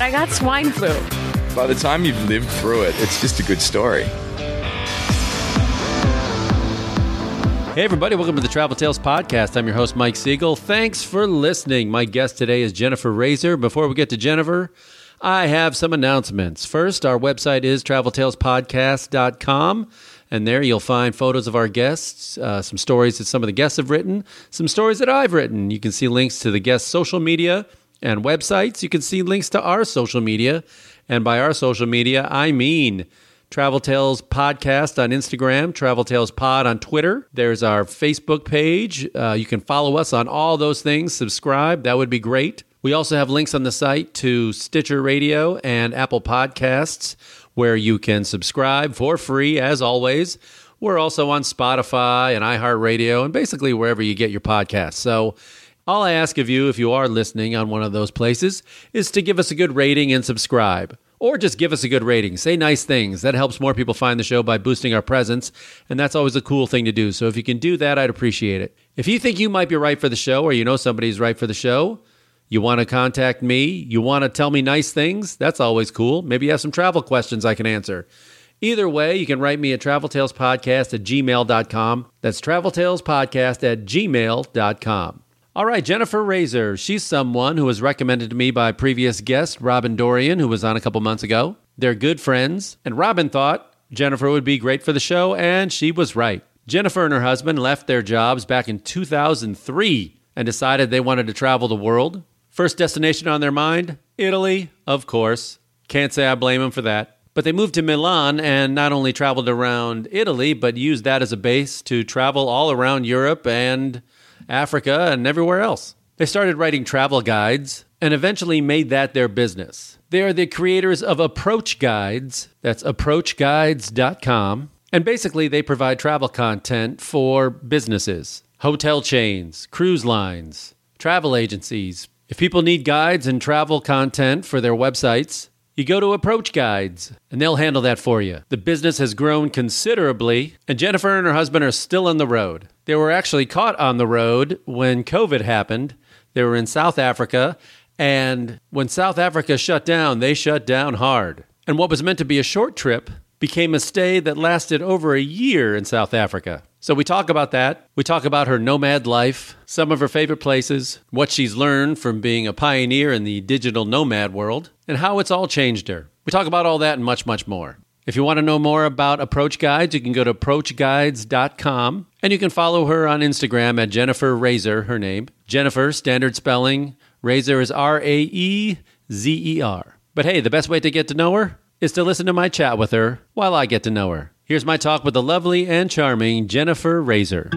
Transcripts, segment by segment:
I got swine flu. By the time you've lived through it, it's just a good story. Hey, everybody, welcome to the Travel Tales Podcast. I'm your host, Mike Siegel. Thanks for listening. My guest today is Jennifer Raezer. Before we get to Jennifer, I have some announcements. First, our website is traveltalespodcast.com, and there you'll find photos of our guests, uh, some stories that some of the guests have written, some stories that I've written. You can see links to the guests' social media and websites. You can see links to our social media, and by our social media, I mean Travel Tales Podcast on Instagram, Travel Tales Pod on Twitter. There's our Facebook page. Uh, you can follow us on all those things. Subscribe, that would be great. We also have links on the site to Stitcher Radio and Apple Podcasts where you can subscribe for free, as always. We're also on Spotify and iHeartRadio and basically wherever you get your podcasts. So, all I ask of you, if you are listening on one of those places, is to give us a good rating and subscribe. Or just give us a good rating. Say nice things. That helps more people find the show by boosting our presence. And that's always a cool thing to do. So if you can do that, I'd appreciate it. If you think you might be right for the show or you know somebody's right for the show, you want to contact me, you want to tell me nice things, that's always cool. Maybe you have some travel questions I can answer. Either way, you can write me at traveltalespodcast at gmail.com. That's traveltalespodcast at gmail.com. All right, Jennifer Raezer. She's someone who was recommended to me by previous guest Robin Dorian, who was on a couple months ago. They're good friends, and Robin thought Jennifer would be great for the show, and she was right. Jennifer and her husband left their jobs back in 2003 and decided they wanted to travel the world. First destination on their mind? Italy, of course. Can't say I blame them for that. But they moved to Milan and not only traveled around Italy, but used that as a base to travel all around Europe and Africa, and everywhere else. They started writing travel guides and eventually made that their business. They are the creators of Approach Guides. That's approachguides.com. And basically, they provide travel content for businesses, hotel chains, cruise lines, travel agencies. If people need guides and travel content for their websites, you go to Approach Guides, and they'll handle that for you. The business has grown considerably, and Jennifer and her husband are still on the road. They were actually caught on the road when COVID happened. They were in South Africa, and when South Africa shut down, they shut down hard. And what was meant to be a short trip became a stay that lasted over a year in South Africa. So we talk about that. We talk about her nomad life, some of her favorite places, what she's learned from being a pioneer in the digital nomad world, and how it's all changed her. We talk about all that and much, much more. If you want to know more about Approach Guides, you can go to approachguides.com and you can follow her on Instagram at Jennifer Raezer, her name. Jennifer, standard spelling. Raezer is R A E Z E R. But hey, the best way to get to know her is to listen to my chat with her while I get to know her. Here's my talk with the lovely and charming Jennifer Raezer.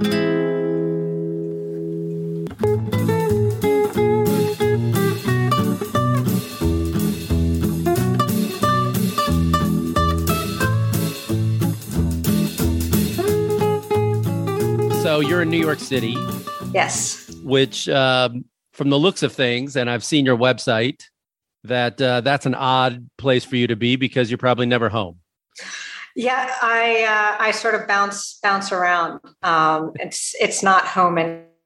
So you're in New York City, Yes. which, um, from the looks of things, and I've seen your website, that uh, that's an odd place for you to be because you're probably never home. Yeah, I uh, I sort of bounce bounce around. Um, it's it's not home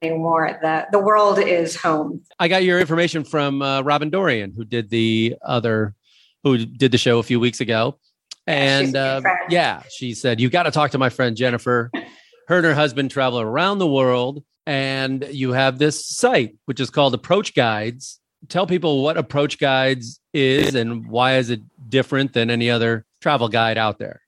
anymore. The the world is home. I got your information from uh, Robin Dorian, who did the other, who did the show a few weeks ago, and uh, yeah, she said you got to talk to my friend Jennifer. Her and her husband travel around the world, and you have this site which is called Approach Guides. Tell people what Approach Guides is and why is it different than any other travel guide out there.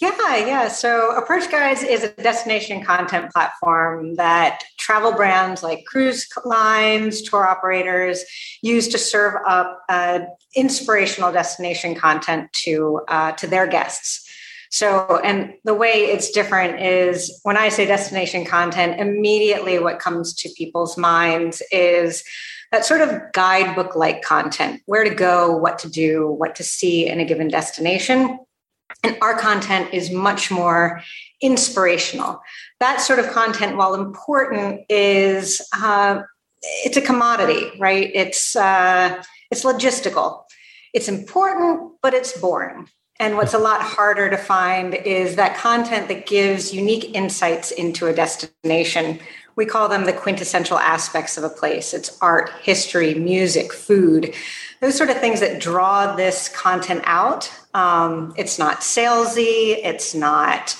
Yeah, yeah. So Approach Guides is a destination content platform that travel brands like cruise lines, tour operators use to serve up uh, inspirational destination content to uh, to their guests. So, and the way it's different is when I say destination content, immediately what comes to people's minds is that sort of guidebook like content where to go, what to do, what to see in a given destination. And our content is much more inspirational. That sort of content, while important, is uh, it's a commodity, right? It's uh, it's logistical. It's important, but it's boring. And what's a lot harder to find is that content that gives unique insights into a destination. We call them the quintessential aspects of a place. It's art, history, music, food, those sort of things that draw this content out. Um, it's not salesy, it's not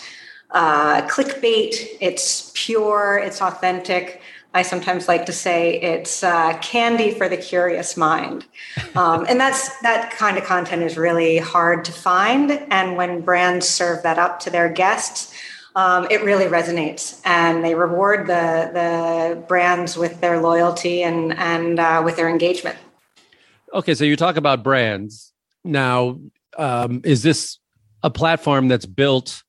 uh, clickbait, it's pure, it's authentic. I sometimes like to say it's uh, candy for the curious mind, um, and that's that kind of content is really hard to find. And when brands serve that up to their guests, um, it really resonates, and they reward the the brands with their loyalty and and uh, with their engagement. Okay, so you talk about brands now. Um, is this a platform that's built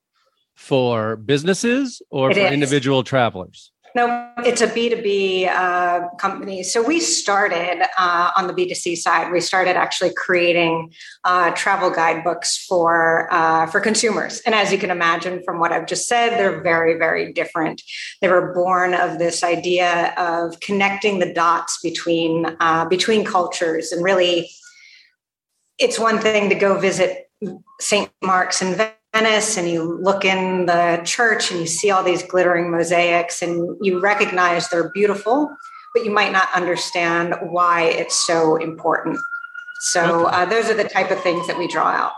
for businesses or It for is. individual travelers? No, it's a B2B uh, company. So we started uh, on the B2C side. We started actually creating uh, travel guidebooks for uh, for consumers. And as you can imagine from what I've just said, they're very, very different. They were born of this idea of connecting the dots between uh, between cultures and really it's one thing to go visit St. Mark's in Venice and you look in the church and you see all these glittering mosaics and you recognize they're beautiful, but you might not understand why it's so important. So uh, those are the type of things that we draw out.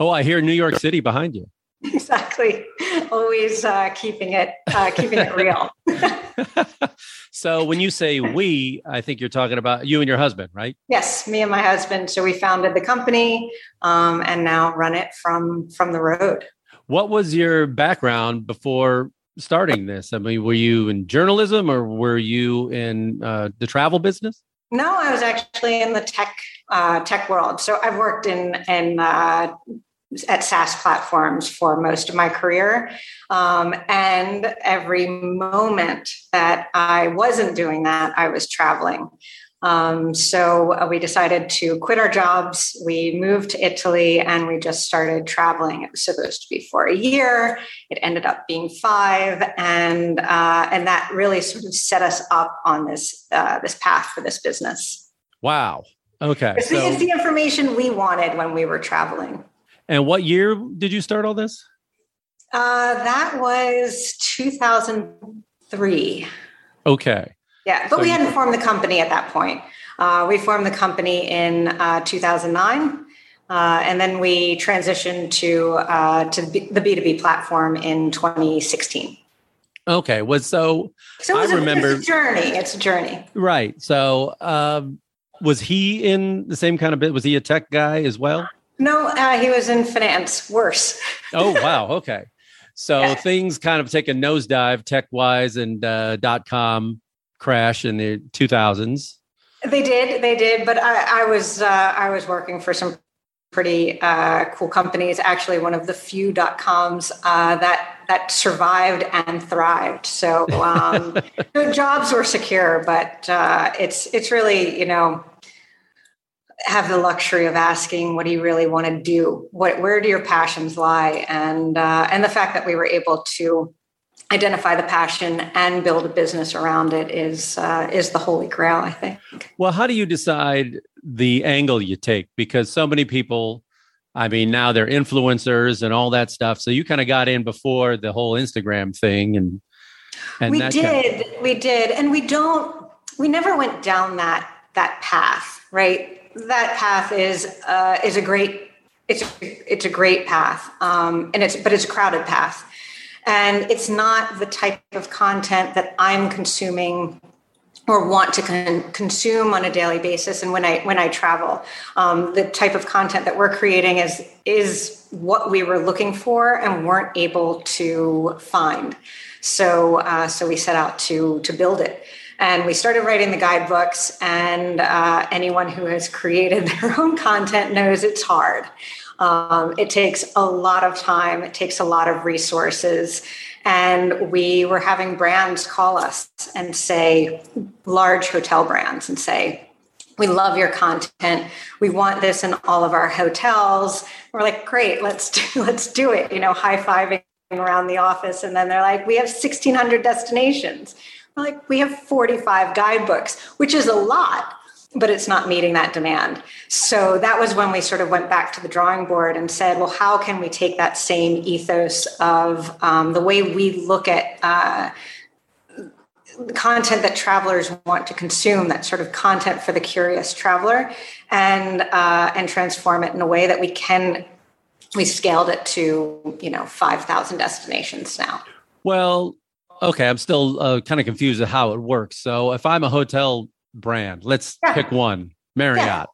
Oh, I hear New York City behind you. Exactly. Always uh, keeping it uh, keeping it real. so when you say we, I think you're talking about you and your husband, right? yes, me and my husband. So we founded the company um, and now run it from from the road. What was your background before starting this? I mean, were you in journalism or were you in uh, the travel business? No, I was actually in the tech uh, tech world. So I've worked in in uh, at SaaS platforms for most of my career, um, and every moment that I wasn't doing that, I was traveling. Um, so uh, we decided to quit our jobs. We moved to Italy and we just started traveling. It was supposed to be for a year. It ended up being five, and uh, and that really sort of set us up on this uh, this path for this business. Wow. Okay. It's, the, So, it's the information we wanted when we were traveling. And what year did you start all this? Uh, that was 2003. Okay. Yeah, but So we you- hadn't formed the company at that point. Uh, we formed the company in uh, 2009, uh, and then we transitioned to uh, to the B2B platform in 2016. Okay. Was so So I a, remember- it's a journey. It's a journey. right. So um, was he in the same kind of bit? Was he a tech guy as well? No, uh, he was in finance. Worse. Oh wow. Okay. So Yeah. things kind of take a nosedive tech wise and uh, dot com crash in the 2000s. They did, they did, but I, I was uh, I was working for some pretty uh, cool companies. Actually, one of the few dot coms uh, that that survived and thrived. So um, the jobs were secure, but uh, it's it's really you know have the luxury of asking what do you really want to do? What where do your passions lie? And uh, and the fact that we were able to identify the passion and build a business around it is uh, is the holy grail i think. Well, how do you decide the angle you take? Because so many people, I mean, now they're influencers and all that stuff. So you kind of got in before the whole Instagram thing, and and we that did. Kind of- we did. And we don't we never went down that that path right that path is uh, is a great it's it's a great path um, and it's but it's a crowded path. And it's not the type of content that i'm consuming or want to con- consume on a daily basis and when i when i travel. Um, the type of content that we're creating is is what we were looking for and weren't able to find. So uh, so we set out to to build it and we started writing the guidebooks and uh, anyone who has created their own content knows it's hard Um, it takes a lot of time, it takes a lot of resources. And we were having brands call us and say, large hotel brands, and say, we love your content. We want this in all of our hotels. We're like, great, let's do, let's do it. You know, high fiving around the office, and then they're like, we have 1,600 destinations. Like, we have 45 guidebooks, which is a lot, but it's not meeting that demand. So that was when we sort of went back to the drawing board and said, well, how can we take that same ethos of um, the way we look at uh, content that travelers want to consume, that sort of content for the curious traveler, and uh, and transform it in a way that we can. We scaled it to you know five thousand destinations now. Well, okay, I'm still uh, kind of confused at how it works. So if I'm a hotel brand. Let's yeah. pick one, Marriott. Yeah.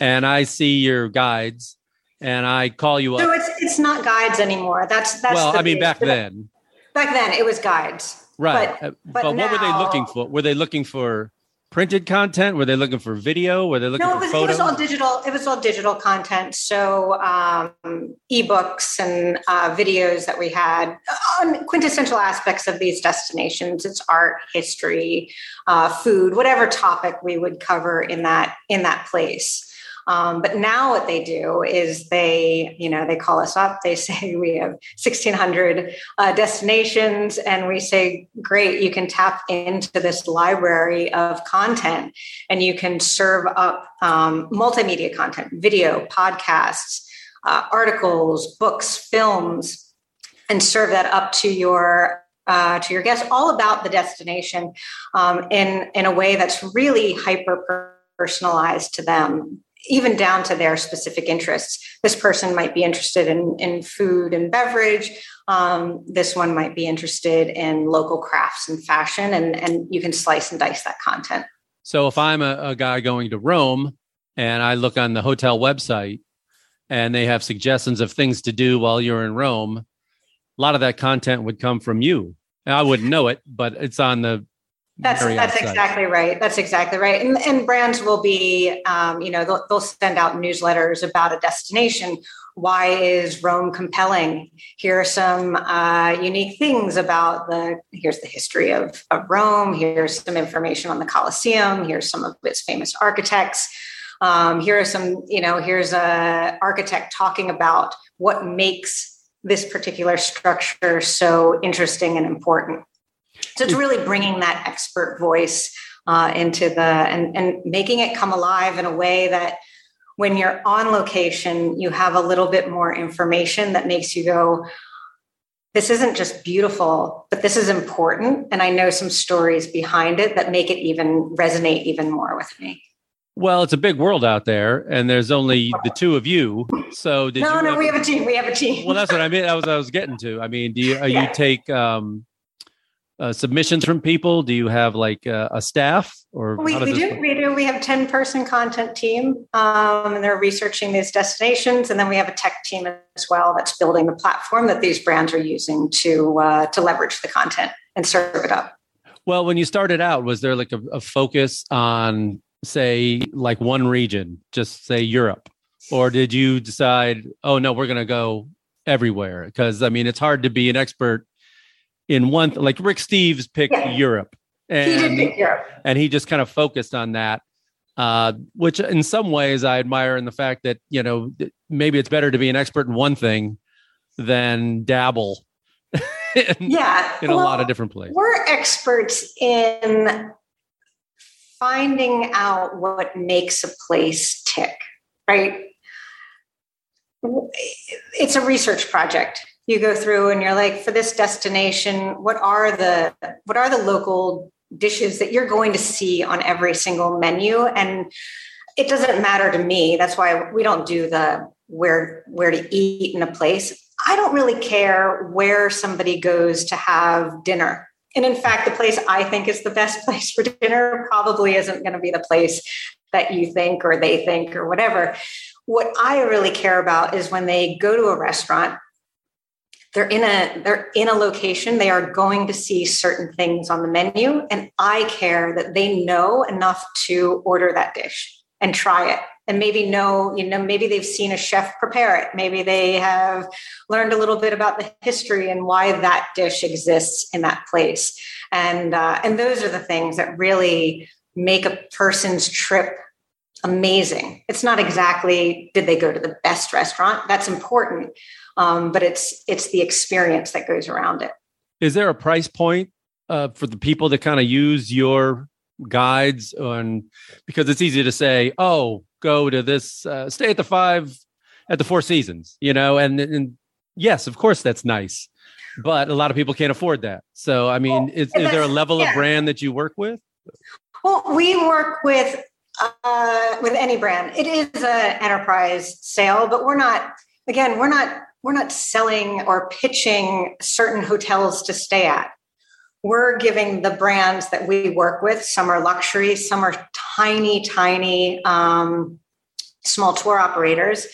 And I see your guides and I call you up. No, it's it's not guides anymore. That's that's Well, I mean back then. Back then it was guides. Right. But, uh, but, but now, what were they looking for? Were they looking for printed content? Were they looking for video? Were they looking no, it was, for photos? it was all digital. It was all digital content. So um, ebooks and uh, videos that we had on quintessential aspects of these destinations. It's art, history, uh, food, whatever topic we would cover in that in that place. Um, but now what they do is they, you know, they call us up. They say we have 1,600 uh, destinations, and we say, great, you can tap into this library of content, and you can serve up um, multimedia content, video, podcasts, uh, articles, books, films, and serve that up to your uh, to your guests, all about the destination um, in in a way that's really hyper personalized to them even down to their specific interests. This person might be interested in, in food and beverage. Um, this one might be interested in local crafts and fashion, and, and you can slice and dice that content. So if I'm a, a guy going to Rome and I look on the hotel website and they have suggestions of things to do while you're in Rome, a lot of that content would come from you. I wouldn't know it, but it's on the that's that's exactly right. That's exactly right. And, and brands will be, um, you know, they'll, they'll send out newsletters about a destination. Why is Rome compelling? Here are some uh, unique things about the. Here's the history of, of Rome. Here's some information on the Colosseum. Here's some of its famous architects. Um, here are some, you know, here's a architect talking about what makes this particular structure so interesting and important. So it's really bringing that expert voice uh, into the and, and making it come alive in a way that when you're on location, you have a little bit more information that makes you go, this isn't just beautiful, but this is important. And I know some stories behind it that make it even resonate even more with me. Well, it's a big world out there, and there's only the two of you. So did no, you? No, no, we have a team. We have a team. Well, that's what I mean. That was I was getting to. I mean, do you uh, yeah. you take um, uh, submissions from people? Do you have like uh, a staff or we, we do work? we do we have a 10 person content team um, and they're researching these destinations and then we have a tech team as well that's building the platform that these brands are using to uh, to leverage the content and serve it up well when you started out was there like a, a focus on say like one region just say europe or did you decide oh no we're going to go everywhere because i mean it's hard to be an expert in one like Rick Steves picked yeah. Europe. And, he did pick Europe. And he just kind of focused on that. Uh, which in some ways I admire in the fact that, you know, maybe it's better to be an expert in one thing than dabble in, yeah, in well, a lot of different places. We're experts in finding out what makes a place tick, right? It's a research project you go through and you're like for this destination what are the what are the local dishes that you're going to see on every single menu? And it doesn't matter to me. That's why we don't do the where where to eat in a place. I don't really care where somebody goes to have dinner. And in fact the place i think is the best place for dinner probably isn't going to be the place that you think or they think or whatever. What i really care about is when they go to a restaurant they're in a they're in a location they are going to see certain things on the menu and i care that they know enough to order that dish and try it and maybe know, you know, maybe they've seen a chef prepare it. Maybe they have learned a little bit about the history and why that dish exists in that place. And uh, and those are the things that really make a person's trip amazing. It's not exactly did they go to the best restaurant. That's important, um, but it's it's the experience that goes around it. Is there a price point uh, for the people that kind of use your guides on because it's easy to say, oh, go to this, uh, stay at the five, at the Four Seasons, you know, and, and yes, of course that's nice, but a lot of people can't afford that. So, I mean, well, is, is there a level yeah. of brand that you work with? Well, we work with uh, with any brand. It is an enterprise sale, but we're not. Again, we're not we're not selling or pitching certain hotels to stay at. We're giving the brands that we work with. Some are luxury, some are tiny, tiny um, small tour operators.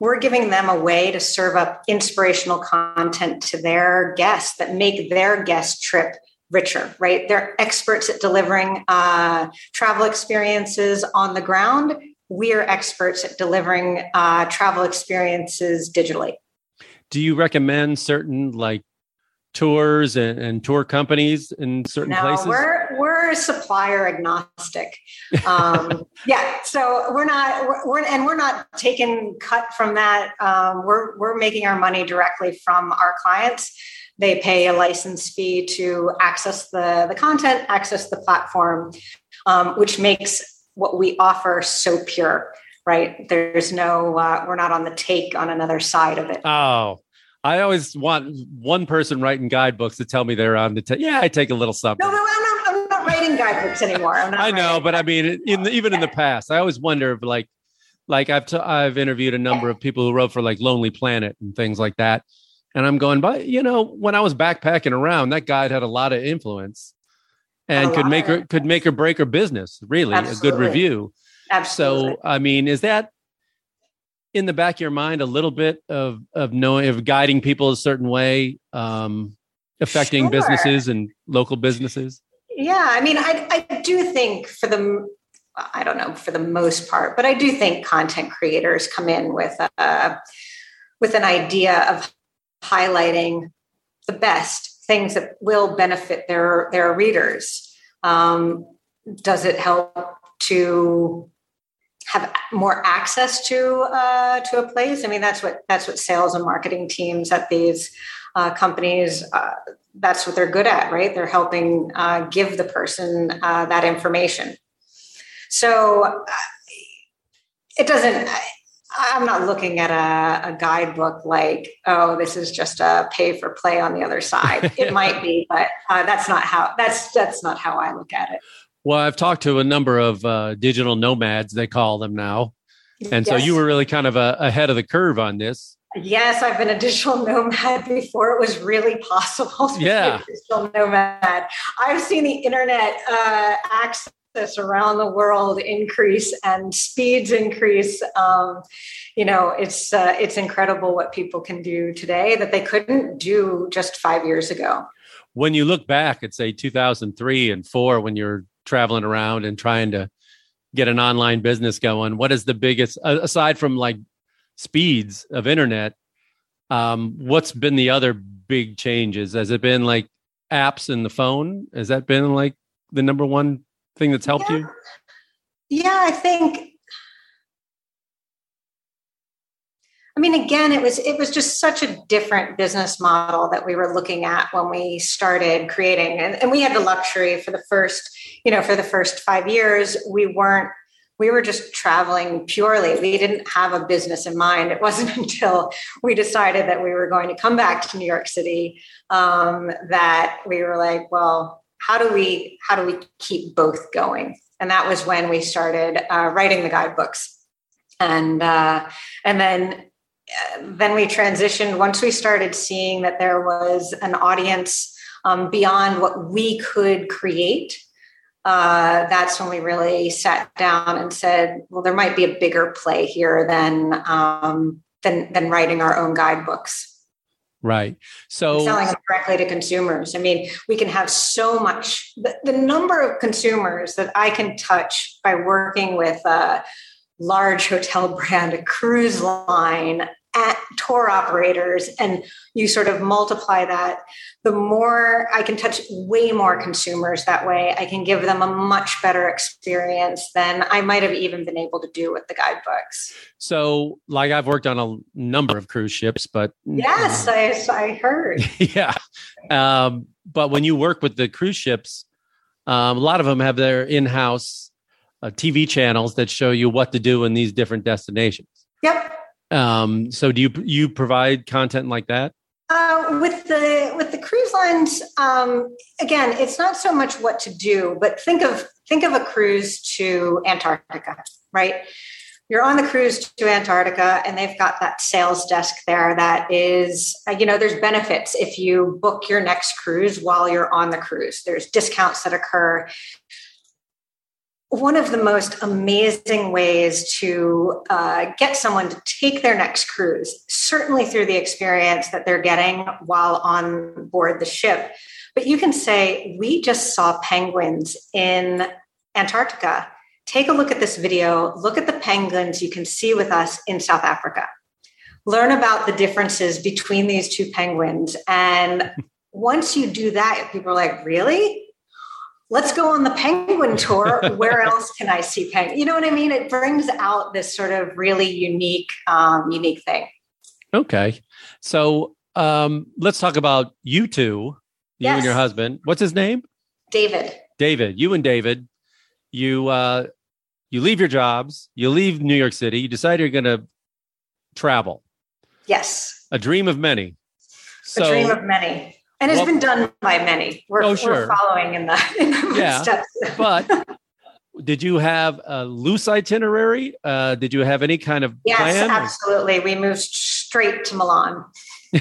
We're giving them a way to serve up inspirational content to their guests that make their guest trip richer, right? They're experts at delivering uh, travel experiences on the ground. We are experts at delivering uh, travel experiences digitally. Do you recommend certain like tours and, and tour companies in certain no, places? We're we're supplier agnostic. Um, yeah, so we're not we're, we're, and we're not taking cut from that. Um, we're we're making our money directly from our clients they pay a license fee to access the, the content, access the platform, um, which makes what we offer so pure, right? There's no, uh, we're not on the take on another side of it. Oh, I always want one person writing guidebooks to tell me they're on the take. Yeah, I take a little something. No, no, I'm not, I'm not writing guidebooks anymore. i know, but I mean, in the, even in the past, I always wonder if like, like I've t- I've interviewed a number of people who wrote for like Lonely Planet and things like that, and I'm going, but you know, when I was backpacking around, that guide had a lot of influence and could make her could make or break her business, really, Absolutely. a good review. Absolutely. So I mean, is that in the back of your mind a little bit of of knowing of guiding people a certain way, um, affecting sure. businesses and local businesses? Yeah, I mean, I I do think for the I don't know for the most part, but I do think content creators come in with a with an idea of highlighting the best things that will benefit their their readers. Um, does it help to have more access to uh, to a place? I mean, that's what that's what sales and marketing teams at these uh, companies. Uh, that's what they're good at, right? They're helping uh, give the person uh, that information. So uh, it doesn't. I'm not looking at a, a, guidebook like, oh, this is just a pay for play on the other side. It might be, but uh, that's not how that's that's not how I look at it. Well, I've talked to a number of uh, digital nomads, they call them now, and yes. so you were really kind of a, ahead of the curve on this. Yes, I've been a digital nomad before it was really possible. yeah, digital nomad. I've seen the internet uh, access around the world increase and speeds increase. Um, you know, it's uh, it's incredible what people can do today that they couldn't do just five years ago. When you look back at say 2003 and four, when you're traveling around and trying to get an online business going, what is the biggest aside from like speeds of internet? Um, what's been the other big changes? Has it been like apps in the phone? Has that been like the number one thing that's helped yeah. you? Yeah, I think. I mean, again, it was it was just such a different business model that we were looking at when we started creating, and, and we had the luxury for the first, you know, for the first five years, we weren't we were just traveling purely. We didn't have a business in mind. It wasn't until we decided that we were going to come back to New York City um, that we were like, well, how do we how do we keep both going and that was when we started uh, writing the guidebooks and uh, and then then we transitioned once we started seeing that there was an audience um, beyond what we could create uh, that's when we really sat down and said well there might be a bigger play here than um, than than writing our own guidebooks Right. So selling them directly to consumers. I mean, we can have so much. The, the number of consumers that I can touch by working with uh, large hotel brand, a cruise line, at tour operators, and you sort of multiply that, the more I can touch way more consumers that way. I can give them a much better experience than I might have even been able to do with the guidebooks. So, like, I've worked on a number of cruise ships, but yes, I, I heard. yeah. Um, but when you work with the cruise ships, um, a lot of them have their in house uh, TV channels that show you what to do in these different destinations. Yep. Um, so do you you provide content like that? Uh, with the with the cruise lines, um, again, it's not so much what to do, but think of think of a cruise to Antarctica, right? You're on the cruise to Antarctica, and they've got that sales desk there. That is, uh, you know, there's benefits if you book your next cruise while you're on the cruise. There's discounts that occur one of the most amazing ways to uh, get someone to take their next cruise, certainly through the experience that they're getting while on board the ship. But you can say, We just saw penguins in Antarctica. Take a look at this video, look at the penguins you can see with us in South Africa. Learn about the differences between these two penguins. And once you do that, people are like, Really? Let's go on the penguin tour. Where else can I see penguin? You know what I mean? It brings out this sort of really unique, um, unique thing. Okay. So um, let's talk about you two, you yes. and your husband. What's his name? David. David. You and David. You uh, you leave your jobs. You leave New York City. You decide you're going to travel. Yes. A dream of many. So, a dream of many and it's well, been done by many. We're, oh, sure. we're following in the, in the yeah, steps. but did you have a loose itinerary? Uh, did you have any kind of yes, plan? absolutely. We moved straight to Milan.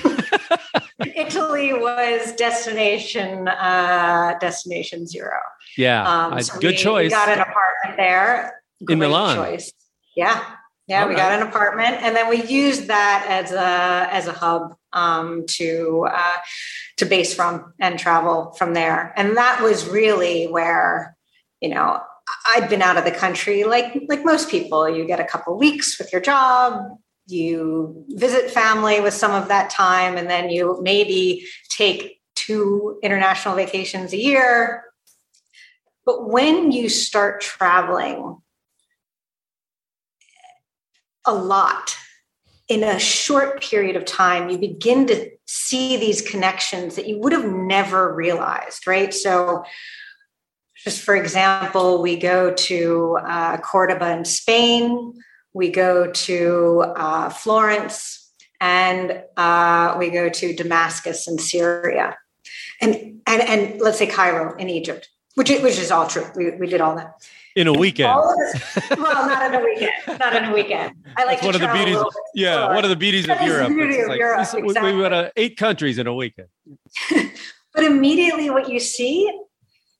Italy was destination uh, destination zero. Yeah, um, so good we, choice. We got an apartment there. Great in Milan. Choice. Yeah, yeah, we got an apartment, and then we used that as a as a hub um, to uh, to base from and travel from there. And that was really where you know I'd been out of the country, like like most people. You get a couple weeks with your job, you visit family with some of that time, and then you maybe take two international vacations a year. But when you start traveling a lot in a short period of time, you begin to see these connections that you would have never realized, right? So, just for example, we go to uh, Cordoba in Spain, we go to uh, Florence, and uh, we go to Damascus in Syria, and, and and let's say Cairo in Egypt, which which is all true. We we did all that in a weekend. well, not in a weekend. Not in a weekend. I like one of the beauties. Yeah, one of the beauties of Europe. beauty of like, Europe. We, exactly. we went to eight countries in a weekend. but immediately, what you see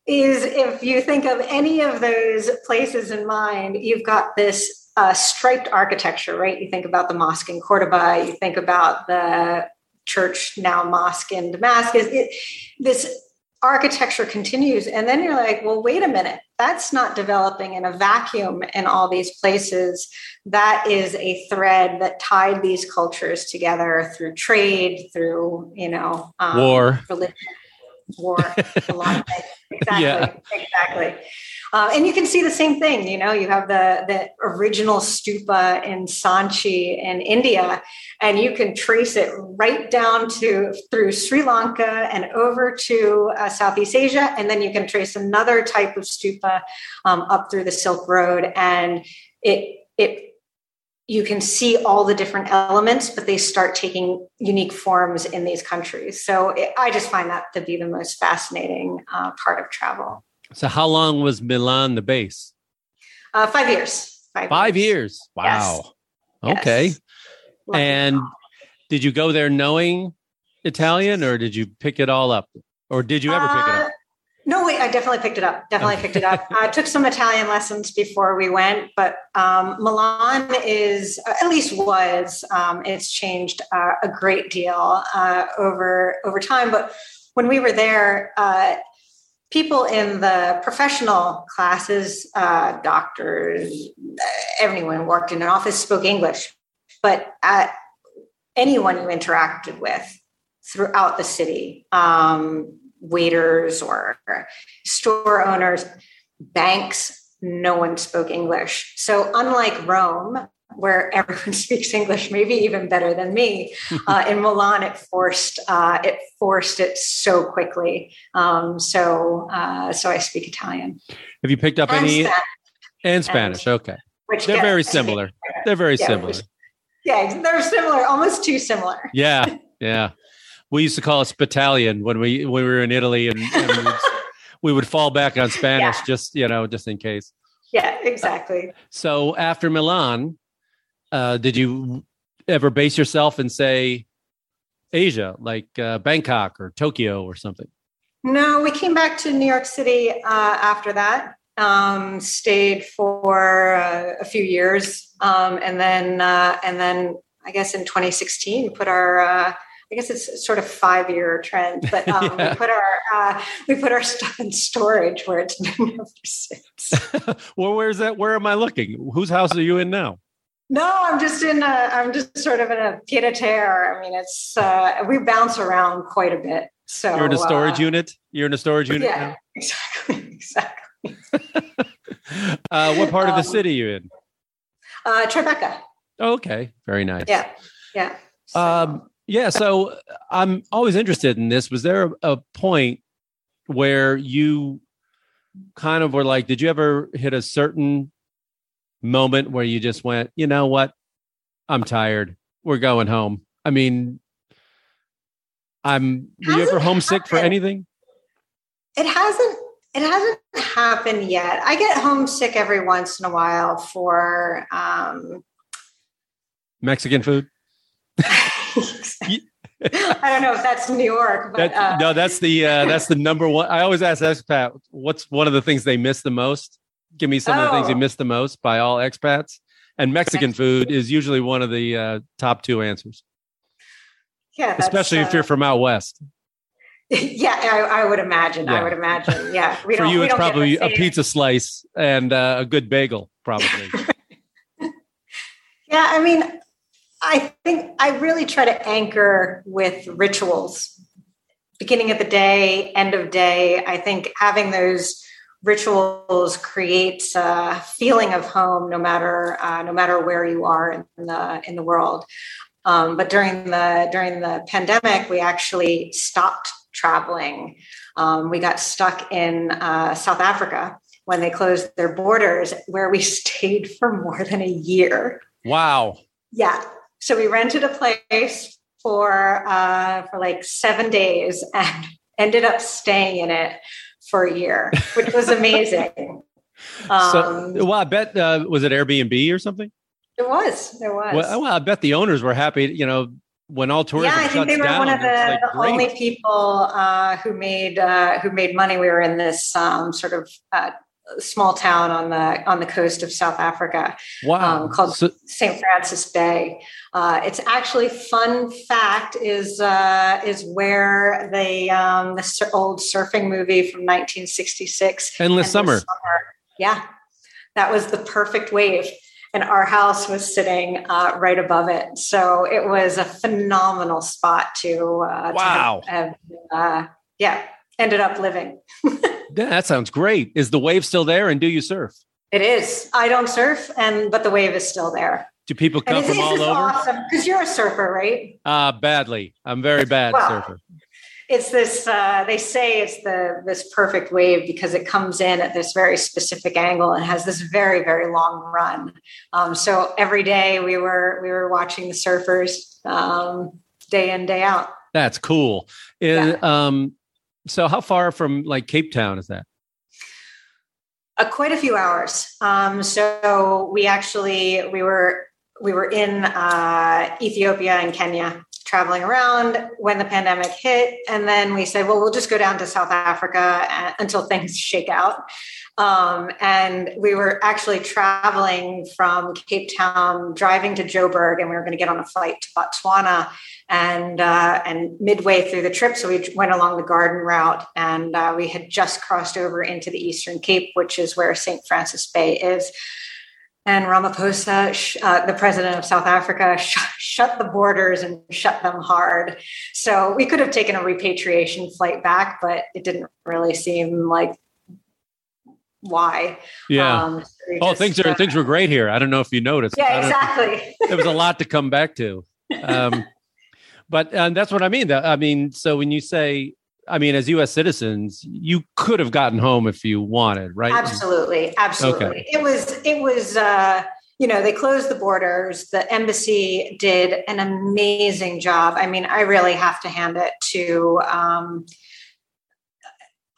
is if you think of any of those places in mind, you've got this uh, striped architecture, right? You think about the mosque in Cordoba. You think about the church now mosque in Damascus. It, this architecture continues and then you're like well wait a minute that's not developing in a vacuum in all these places. That is a thread that tied these cultures together through trade through you know um, war. religion. War. A lot of things exactly. Yeah. exactly uh, and you can see the same thing. You know, you have the the original stupa in Sanchi in India, and you can trace it right down to through Sri Lanka and over to uh, Southeast Asia, and then you can trace another type of stupa um, up through the Silk Road, and it it you can see all the different elements, but they start taking unique forms in these countries. So it, I just find that to be the most fascinating uh, part of travel. So, how long was Milan the base? Uh, five years. Five, five years. years. Wow. Yes. Okay. Yes. And did you go there knowing Italian, or did you pick it all up, or did you ever pick it up? Uh, no, wait, I definitely picked it up. Definitely picked it up. I took some Italian lessons before we went, but um, Milan is, at least was, um, it's changed uh, a great deal uh, over over time. But when we were there, uh, people in the professional classes, uh, doctors, everyone worked in an office spoke English, but at anyone you interacted with throughout the city, um, waiters or store owners, banks, no one spoke English. So, unlike Rome, where everyone speaks English, maybe even better than me. Uh, in Milan, it forced uh, it forced it so quickly. Um, so uh, so I speak Italian. Have you picked up and any Spanish, and Spanish? okay, which they're very similar. They're very Yeah, similar. which- Yeah, they're similar, almost too similar. Yeah, yeah. We used to call it Spitalian when we when we were in Italy, and, and we, would, we would fall back on Spanish Yeah. just you know just in case. Yeah, exactly. So after Milan, uh, did you ever base yourself and say Asia, like uh, Bangkok or Tokyo or something? No, we came back to New York City uh, after that. Um, stayed for uh, a few years, um, and then uh, and then I guess in 2016 put our. Uh, I guess it's sort of five year trend, but um, Yeah. we put our uh, we put our stuff in storage where it's been ever since. well, where's that? Where am I looking? Whose house are you in now? No, I'm just in a, I'm just sort of in a pied a terre. I mean, it's uh, we bounce around quite a bit. So You're in a storage uh, unit. You're in a storage unit. Yeah, exactly, exactly. Uh, what part of the Um, city you in? Uh, Tribeca. Oh, okay, very nice. Yeah, yeah. So- Um, yeah. So I'm always interested in this. Was there a, a point where you kind of were like, did you ever hit a certain moment where you just went, you know what? I'm tired. We're going home. I mean, I'm, were you ever homesick for anything? it hasn't it hasn't happened yet. I get homesick every once in a while for um, Mexican food? I don't know if that's New York, but That, uh, no, that's the uh, that's the number one. I always ask expat, what's one of the things they miss the most? Give me some of the things you Oh. miss the most by all expats. And Mexican food is usually one of the uh, top two answers, yeah, especially if uh, you're from out west. yeah, I, I would imagine. Yeah. I would imagine. Yeah, we For you, we it's probably a pizza slice and uh, a good bagel, probably. Yeah, I mean, I think I really try to anchor with rituals. Beginning of the day, end of day. I think having those rituals creates a feeling of home, no matter uh, no matter where you are in the in the world. Um, but during the during the pandemic, we actually stopped traveling. Um, we got stuck in uh, South Africa when they closed their borders, where we stayed for more than a year. wow. Yeah. So we rented a place for uh, for like seven days and ended up staying in it for a year, which was amazing. Um, So, well, I bet uh, was it Airbnb or something? it was. There was. Well, well, I bet the owners were happy. You know, when all tourism yeah, I think they were down, one of the, like, the only people uh, who made uh, who made money. We were in this um, sort of uh, small town on the on the coast of South Africa. wow. um, called So- St. Francis Bay. Uh, it's actually fun fact is uh, is where the um, the old surfing movie from 1966, Endless Summer. Yeah, that was the perfect wave, and our house was sitting uh, right above it. So it was a phenomenal spot to uh, to Wow. have, have, uh, yeah ended up living. Yeah, that sounds great. Is the wave still there? And do you surf? It is. I don't surf, and but the wave is still there. Do people And come it's, from it's all over? awesome because you're a surfer, right? Uh, badly. I'm very bad Wow. surfer. It's this. Uh, they say it's the this perfect wave because it comes in at this very specific angle and has this very very long run. Um, so every day we were we were watching the surfers um, day in day out. That's cool. And, um, so how far from like Cape Town is that? Uh, quite a few hours. Um, so we actually we were we were in uh, Ethiopia and Kenya traveling around when the pandemic hit, and then we said, well, we'll just go down to South Africa uh, until things shake out. Um, and we were actually traveling from Cape Town, driving to Joburg, and we were going to get on a flight to Botswana. And uh, and midway through the trip, so we went along the garden route, and uh, we had just crossed over into the Eastern Cape, which is where St. Francis Bay is. And Ramaphosa, uh, the president of South Africa, sh- shut the borders and shut them hard. So we could have taken a repatriation flight back, but it didn't really seem like why. Yeah. Um, so oh, just, things are uh, things were great here. I don't know if you noticed. Yeah, exactly. there was a lot to come back to. Um, but and that's what I mean. That I mean, so when you say I mean, as U.S. citizens, you could have gotten home if you wanted, right? Absolutely, absolutely. Okay. It was, it was, uh, you know, they closed the borders. The embassy did an amazing job. I mean, I really have to hand it to um,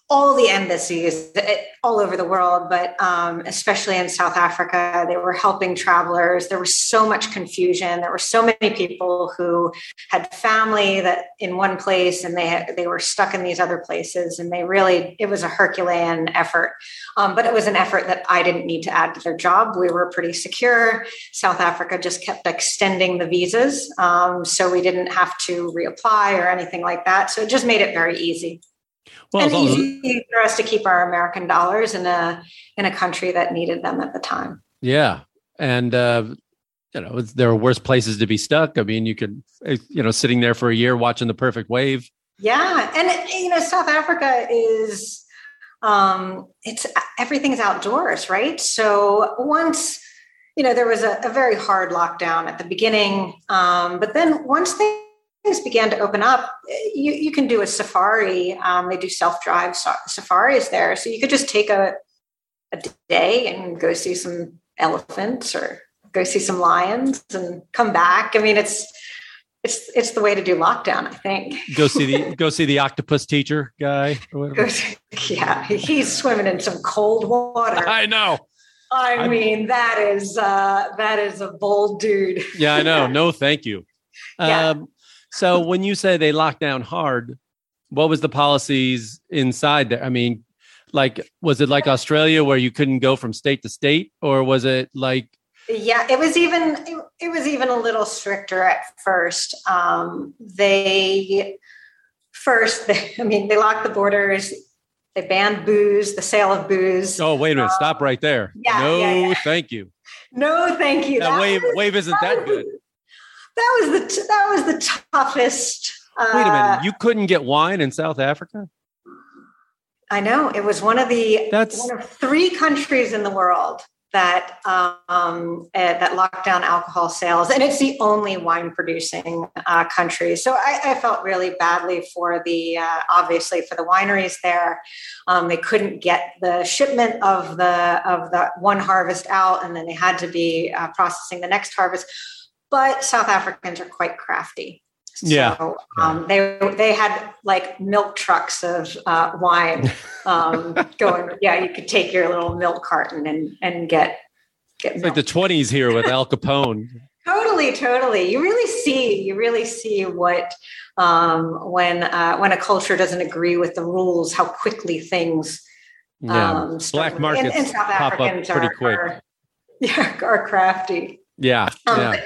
all the embassies eh, all over the world, but um, especially in South Africa, they were helping travelers. There was so much confusion. There were so many people who had family that in one place and they had, they were stuck in these other places, and they really it was a Herculean effort. Um, but it was an effort that I didn't need to add to their job. We were pretty secure. South Africa just kept extending the visas, um, so we didn't have to reapply or anything like that. So it just made it very easy. Well, and easy for us to keep our American dollars in a in a country that needed them at the time. Yeah, and uh, you know there are worse places to be stuck. I mean, you could eh, you know sitting there for a year watching the perfect wave. Yeah, and you know South Africa is um, it's everything's outdoors, right? So once you know there was a, a very hard lockdown at the beginning, um, but then once they things began to open up, you, you can do a safari. Um, they do self drive safaris there. So you could just take a, a day and go see some elephants or go see some lions and come back. I mean, it's, it's it's the way to do lockdown, I think. Go see the go see the octopus teacher guy. yeah, he's swimming in some cold water. I know. I I'm, mean, that is uh, that is a bold dude. yeah, I know. No, thank you. Yeah. Um, so when you say they locked down hard, what was the policies inside there? I mean, like was it like Australia where you couldn't go from state to state, or was it like? Yeah, it was even it, it was even a little stricter at first. Um, they first, they, I mean, they locked the borders. They banned booze, the sale of booze. Oh, wait a minute! Um, Stop right there. Yeah, no, yeah, yeah. thank you. No, thank you. That, that wave was, wave isn't that, that good that was the t- that was the toughest. Uh, Wait a minute, you couldn't get wine in South Africa? I know it was one of the That's... one of three countries in the world that um, uh, that locked down alcohol sales, and it's the only wine producing uh, country. So I, I, felt really badly for the uh, obviously for the wineries there. Um, they couldn't get the shipment of the of the one harvest out, and then they had to be uh, processing the next harvest but South Africans are quite crafty. So, yeah. Um, they they had like milk trucks of uh, wine um, going. Yeah, you could take your little milk carton and and get get. like the twenties here with Al Capone. totally, totally. You really see you really see what um, when uh, when a culture doesn't agree with the rules, how quickly things. Yeah. Um, Black markets and, and South pop Africans up pretty are, quick. Are, yeah, are crafty. Yeah. Um, yeah. yeah.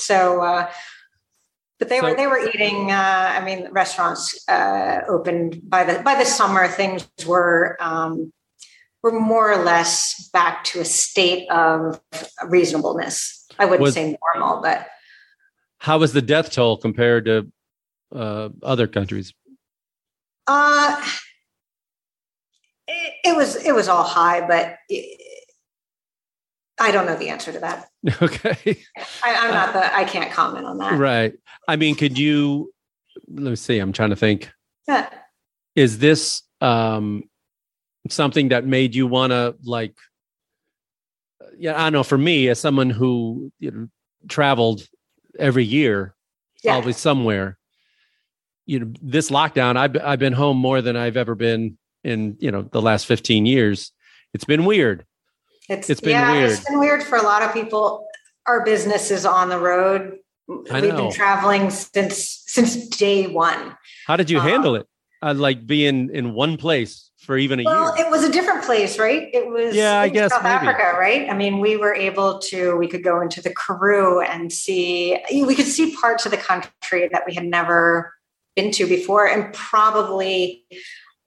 So, uh, but they so, were they were eating. Uh, I mean, restaurants uh, opened by the by the summer. Things were um, were more or less back to a state of reasonableness. I wouldn't was, say normal, but how was the death toll compared to uh, other countries? Uh, it, it was it was all high, but. It, I don't know the answer to that. Okay. I, am not the, I can't comment on that. Right. I mean, could you, let me see, I'm trying to think. Yeah. Is this um, something that made you want to like, yeah, I don't know. For me, as someone who you know, traveled every year, yeah. always somewhere, you know, this lockdown, I've, I've been home more than I've ever been in, you know, the last 15 years. It's been weird. It's, it's been yeah, weird. It's been weird for a lot of people. Our business is on the road. I We've know. been traveling since since day one. How did you um, handle it? Uh, like being in one place for even a year. well, year. it was a different place, right? It was Yeah, I guess South maybe. Africa, right? I mean, we were able to we could go into the Karoo and see we could see parts of the country that we had never been to before, and probably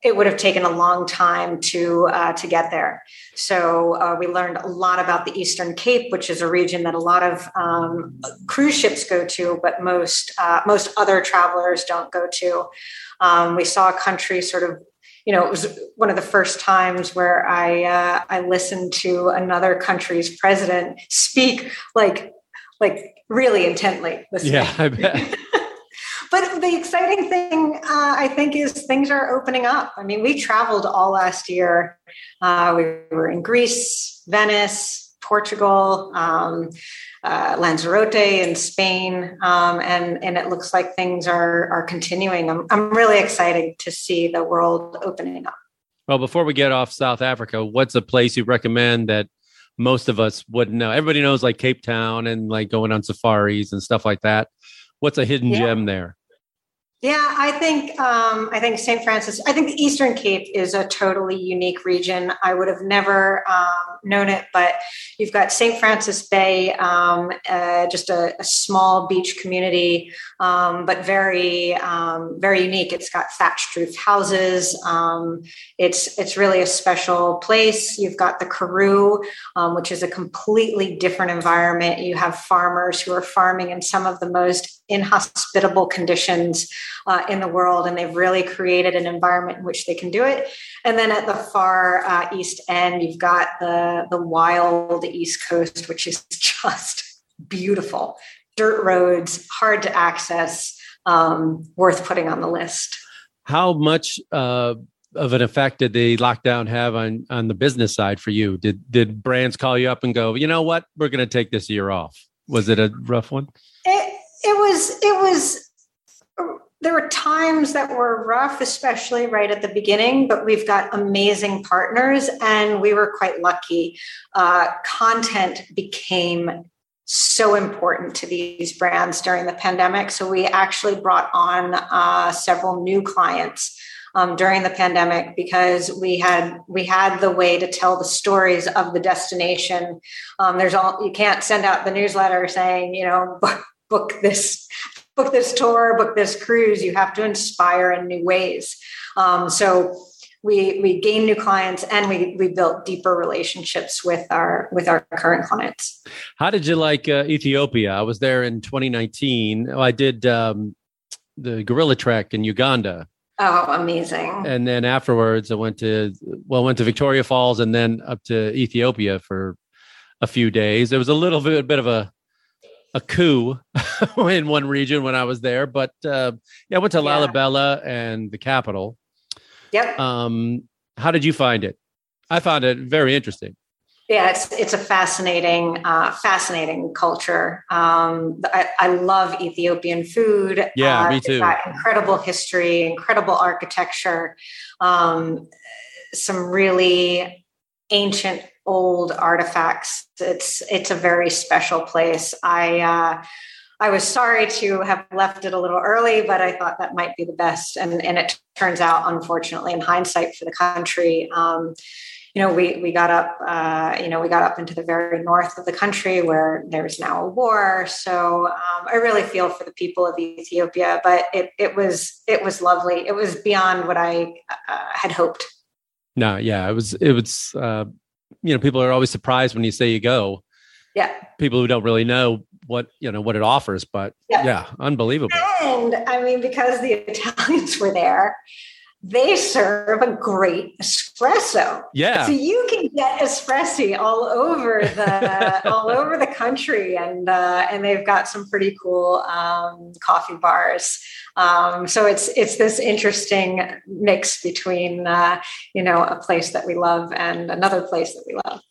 it would have taken a long time to uh, to get there. So uh, we learned a lot about the Eastern Cape, which is a region that a lot of um, cruise ships go to, but most uh, most other travelers don't go to. Um, we saw a country sort of you know, it was one of the first times where I uh, I listened to another country's president speak like like really intently. Listening. yeah, I bet. But the exciting thing, uh, I think, is things are opening up. I mean, we traveled all last year. Uh, we were in Greece, Venice, Portugal, um, uh, Lanzarote in Spain, um, and and it looks like things are are continuing. I'm I'm really excited to see the world opening up. Well, before we get off South Africa, what's a place you recommend that most of us wouldn't know? Everybody knows like Cape Town and like going on safaris and stuff like that. What's a hidden Yeah. gem there? Yeah, I think um, I think St. Francis. I think the Eastern Cape is a totally unique region. I would have never um, known it, but you've got St. Francis Bay, um, uh, just a, a small beach community, um, but very um, very unique. It's got thatched roof houses. Um, it's it's really a special place. You've got the Karoo, um, which is a completely different environment. You have farmers who are farming in some of the most inhospitable conditions uh, in the world, and they've really created an environment in which they can do it. And then at the far uh, east end, you've got the the wild East Coast, which is just beautiful. Dirt roads, hard to access, um, worth putting on the list. How much uh, of an effect did the lockdown have on on the business side for you? Did did brands call you up and go, you know what, we're going to take this year off? Was it a rough one? It, it was it was there were times that were rough especially right at the beginning but we've got amazing partners and we were quite lucky. Uh, content became so important to these brands during the pandemic. So we actually brought on uh, several new clients um, during the pandemic because we had we had the way to tell the stories of the destination. Um, there's all you can't send out the newsletter saying you know book this book this tour book this cruise you have to inspire in new ways um, so we we gain new clients and we we built deeper relationships with our with our current clients How did you like uh, Ethiopia? I was there in 2019. Oh, I did um, the gorilla trek in Uganda, oh amazing and then afterwards I went to well, went to Victoria Falls and then up to Ethiopia for a few days. It was a little bit, bit of a a coup in one region when I was there, but uh, yeah, I went to Yeah. Lalibela and the capital. yep Um, how did you find it? I found it very interesting. Yeah, it's it's a fascinating, uh, fascinating culture. Um, I, I love Ethiopian food. Yeah, uh, me too. got incredible history, incredible architecture, um, some really ancient old artifacts. It's it's a very special place. I uh, I was sorry to have left it a little early, but I thought that might be the best. And and it turns out, unfortunately, in hindsight, for the country. Um, you know, we we got up, uh, you know, we got up into the very north of the country where there's now a war. So um, I really feel for the people of Ethiopia, but it it was it was lovely. It was beyond what I uh, had hoped. No, yeah, it was it was uh, you know, people are always surprised when you say you go. Yeah. People who don't really know what you know what it offers, but Yeah. yeah, unbelievable. And I mean, because the Italians were there, they serve a great espresso. Yeah. So you can get espresso all over the all over the country, and uh, and they've got some pretty cool um, coffee bars. Um, so it's it's this interesting mix between uh, you know a place that we love and another place that we love.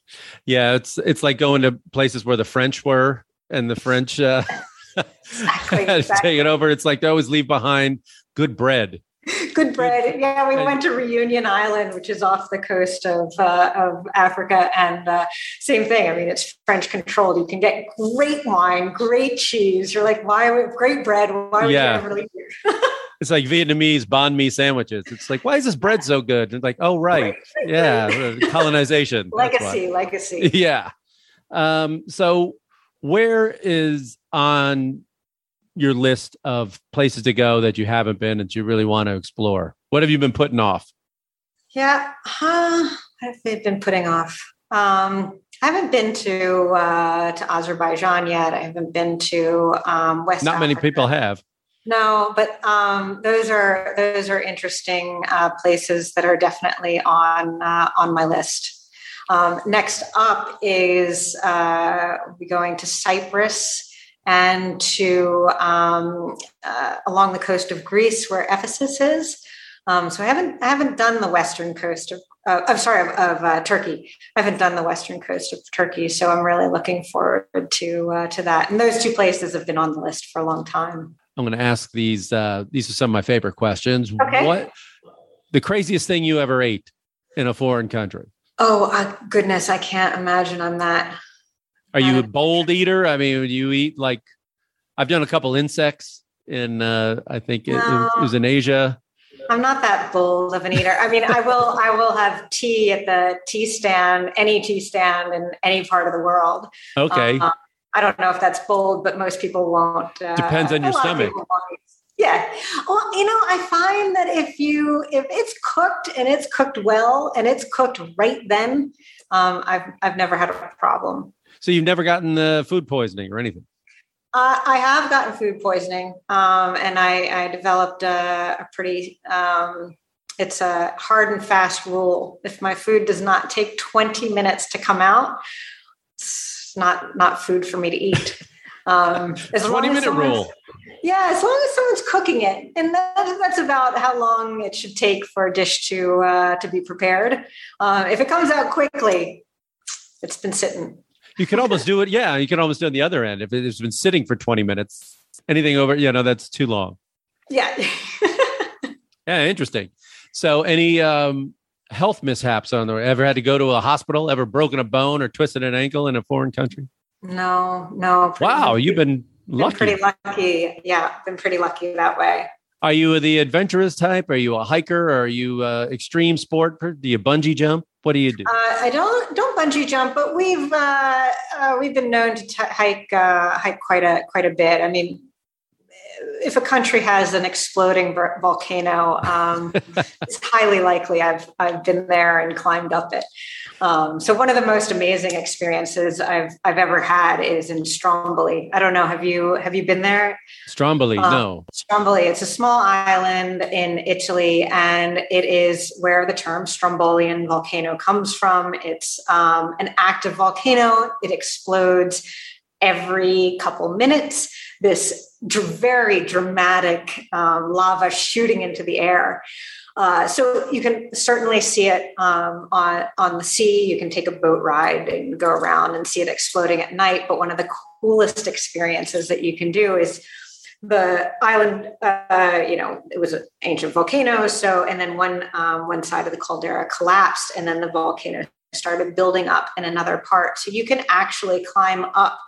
Yeah, it's it's like going to places where the French were and the French uh Exactly, exactly. taken over. It's like they always leave behind good bread. Good bread. Yeah, we went to Reunion Island, which is off the coast of uh, of Africa, and uh, same thing. I mean, it's French controlled. You can get great wine, great cheese. You're like, why? would- Great bread. Why would Yeah. you ever leave here? It's like Vietnamese banh mi sandwiches. It's like, why is this bread so good? It's like, oh right, yeah, uh, colonization. Legacy, legacy. yeah. Um, so where is on your list of places to go that you haven't been that you really want to explore? What have you been putting off? Yeah, what have they been putting off? Um, I haven't been to uh, to Azerbaijan yet. I haven't been to um, West. Not many people have. No, but um, those are those are interesting uh, places that are definitely on uh, on my list. Um, next up is uh, we're going to Cyprus and to um, uh, along the coast of Greece, where Ephesus is. Um, so I haven't I haven't done the western coast of uh, I'm sorry of, of uh, Turkey. I haven't done the western coast of Turkey, so I'm really looking forward to uh, to that. And those two places have been on the list for a long time. I'm going to ask these. Uh, these are some of my favorite questions. Okay. What the craziest thing you ever ate in a foreign country? Oh uh, goodness, I can't imagine I'm that. Are you a bold eater? I mean, you eat like I've done a couple insects in. Uh, I think it, No. it was in Asia. I'm not that bold of an eater. I mean, I will I will have tea at the tea stand, any tea stand in any part of the world. Okay. Uh, I don't know if that's bold, but most people won't. Uh, Depends on your stomach. Yeah. Well, you know, I find that if you if it's cooked and it's cooked well and it's cooked right then, um, I've I've never had a problem. So you've never gotten uh, food poisoning or anything? Uh, I have gotten food poisoning, um, and I, I developed a, a pretty. Um, it's a hard and fast rule. If my food does not take 20 minutes to come out, it's not not food for me to eat. Um, as 20 as minute someone's- rule. Yeah, as long as someone's cooking it, and that, that's about how long it should take for a dish to uh, to be prepared. Uh, if it comes out quickly, it's been sitting. You can almost do it. Yeah, you can almost do it on the other end. If it's been sitting for 20 minutes, anything over, you know, that's too long. Yeah. Yeah, interesting. So, any um, health mishaps on there? Ever had to go to a hospital? Ever broken a bone or twisted an ankle in a foreign country? no, no. Wow, you've been been lucky. pretty lucky. Yeah, been pretty lucky that way. Are you the adventurous type? Are you a hiker? Are you uh, extreme sport? Do you bungee jump? What do you do? Uh, I don't don't bungee jump, but we've uh, uh, we've been known to t- hike uh, hike quite a quite a bit. I mean, if a country has an exploding volcano, um, it's highly likely I've I've been there and climbed up it. Um, so one of the most amazing experiences I've I've ever had is in Stromboli. I don't know. Have you have you been there? Stromboli? uh, no. Stromboli. It's a small island in Italy, and it is where the term Strombolian volcano comes from. It's um, an active volcano. It explodes every couple minutes. This dr- very dramatic um, lava shooting into the air. Uh, so you can certainly see it um, on on the sea. You can take a boat ride and go around and see it exploding at night. But one of the coolest experiences that you can do is the island. Uh, you know, it was an ancient volcano. So, and then one um, one side of the caldera collapsed, and then the volcano started building up in another part. So you can actually climb up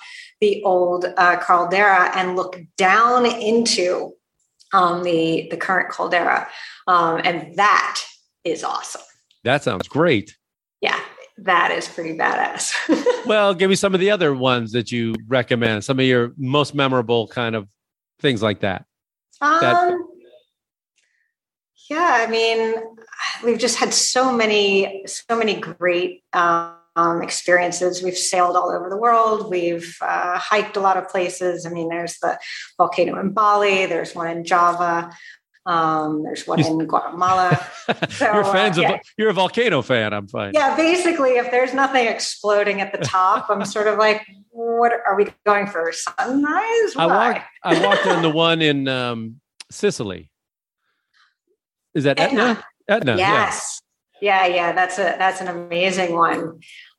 the old uh, caldera and look down into um, the the current caldera, um, and that is awesome. That sounds great. Yeah, that is pretty badass. Well, give me some of the other ones that you recommend, some of your most memorable kind of things like that. That- um, yeah, I mean, we've just had so many, so many great um, experiences. We've sailed all over the world. We've uh, hiked a lot of places. I mean, there's the volcano in Bali. There's one in Java. Um, there's one in Guatemala. So, you're fans uh, of you're a volcano fan. I'm fine. Yeah, basically, if there's nothing exploding at the top, I'm sort of like, what are we going for? Sunrise? I Why? walked I walked on the one in um, Sicily. Is that Etna? Etna. Etna. yes. Yeah. yeah, That's a that's an amazing one.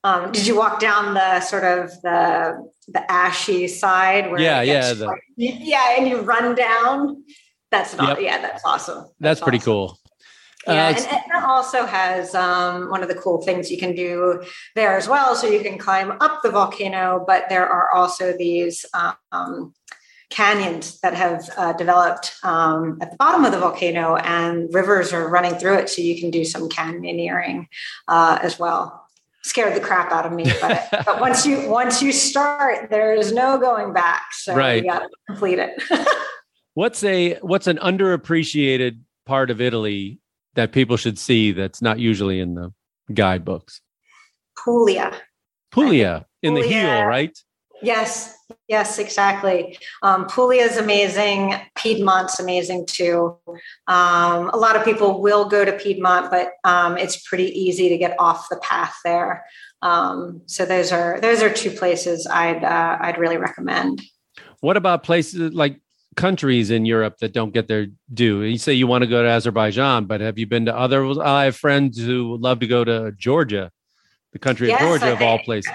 Um, did you walk down the sort of the the ashy side? Where Yeah, yeah, the- yeah, and you run down. That's not. Yep. Yeah, that's awesome. That's pretty awesome. cool. Yeah, Uh, and Etna also has um, one of the cool things you can do there as well. So you can climb up the volcano, but there are also these um, canyons that have uh, developed um, at the bottom of the volcano, and rivers are running through it, so you can do some canyoneering uh, as well. Scared the crap out of me, but, but once you once you start, there is no going back. So Right. you got to complete it. What's a what's an underappreciated part of Italy that people should see that's not usually in the guidebooks? Puglia. Puglia in the heel, right? Yes, yes, exactly. Um, Puglia is amazing. Piedmont's amazing too. Um, a lot of people will go to Piedmont, but um, it's pretty easy to get off the path there. Um, so those are those are two places I'd uh, I'd really recommend. What about places like countries in Europe that don't get their due? You say you want to go to Azerbaijan, but have you been to other? I have friends who would love to go to Georgia, the country Yes, of Georgia I of all places.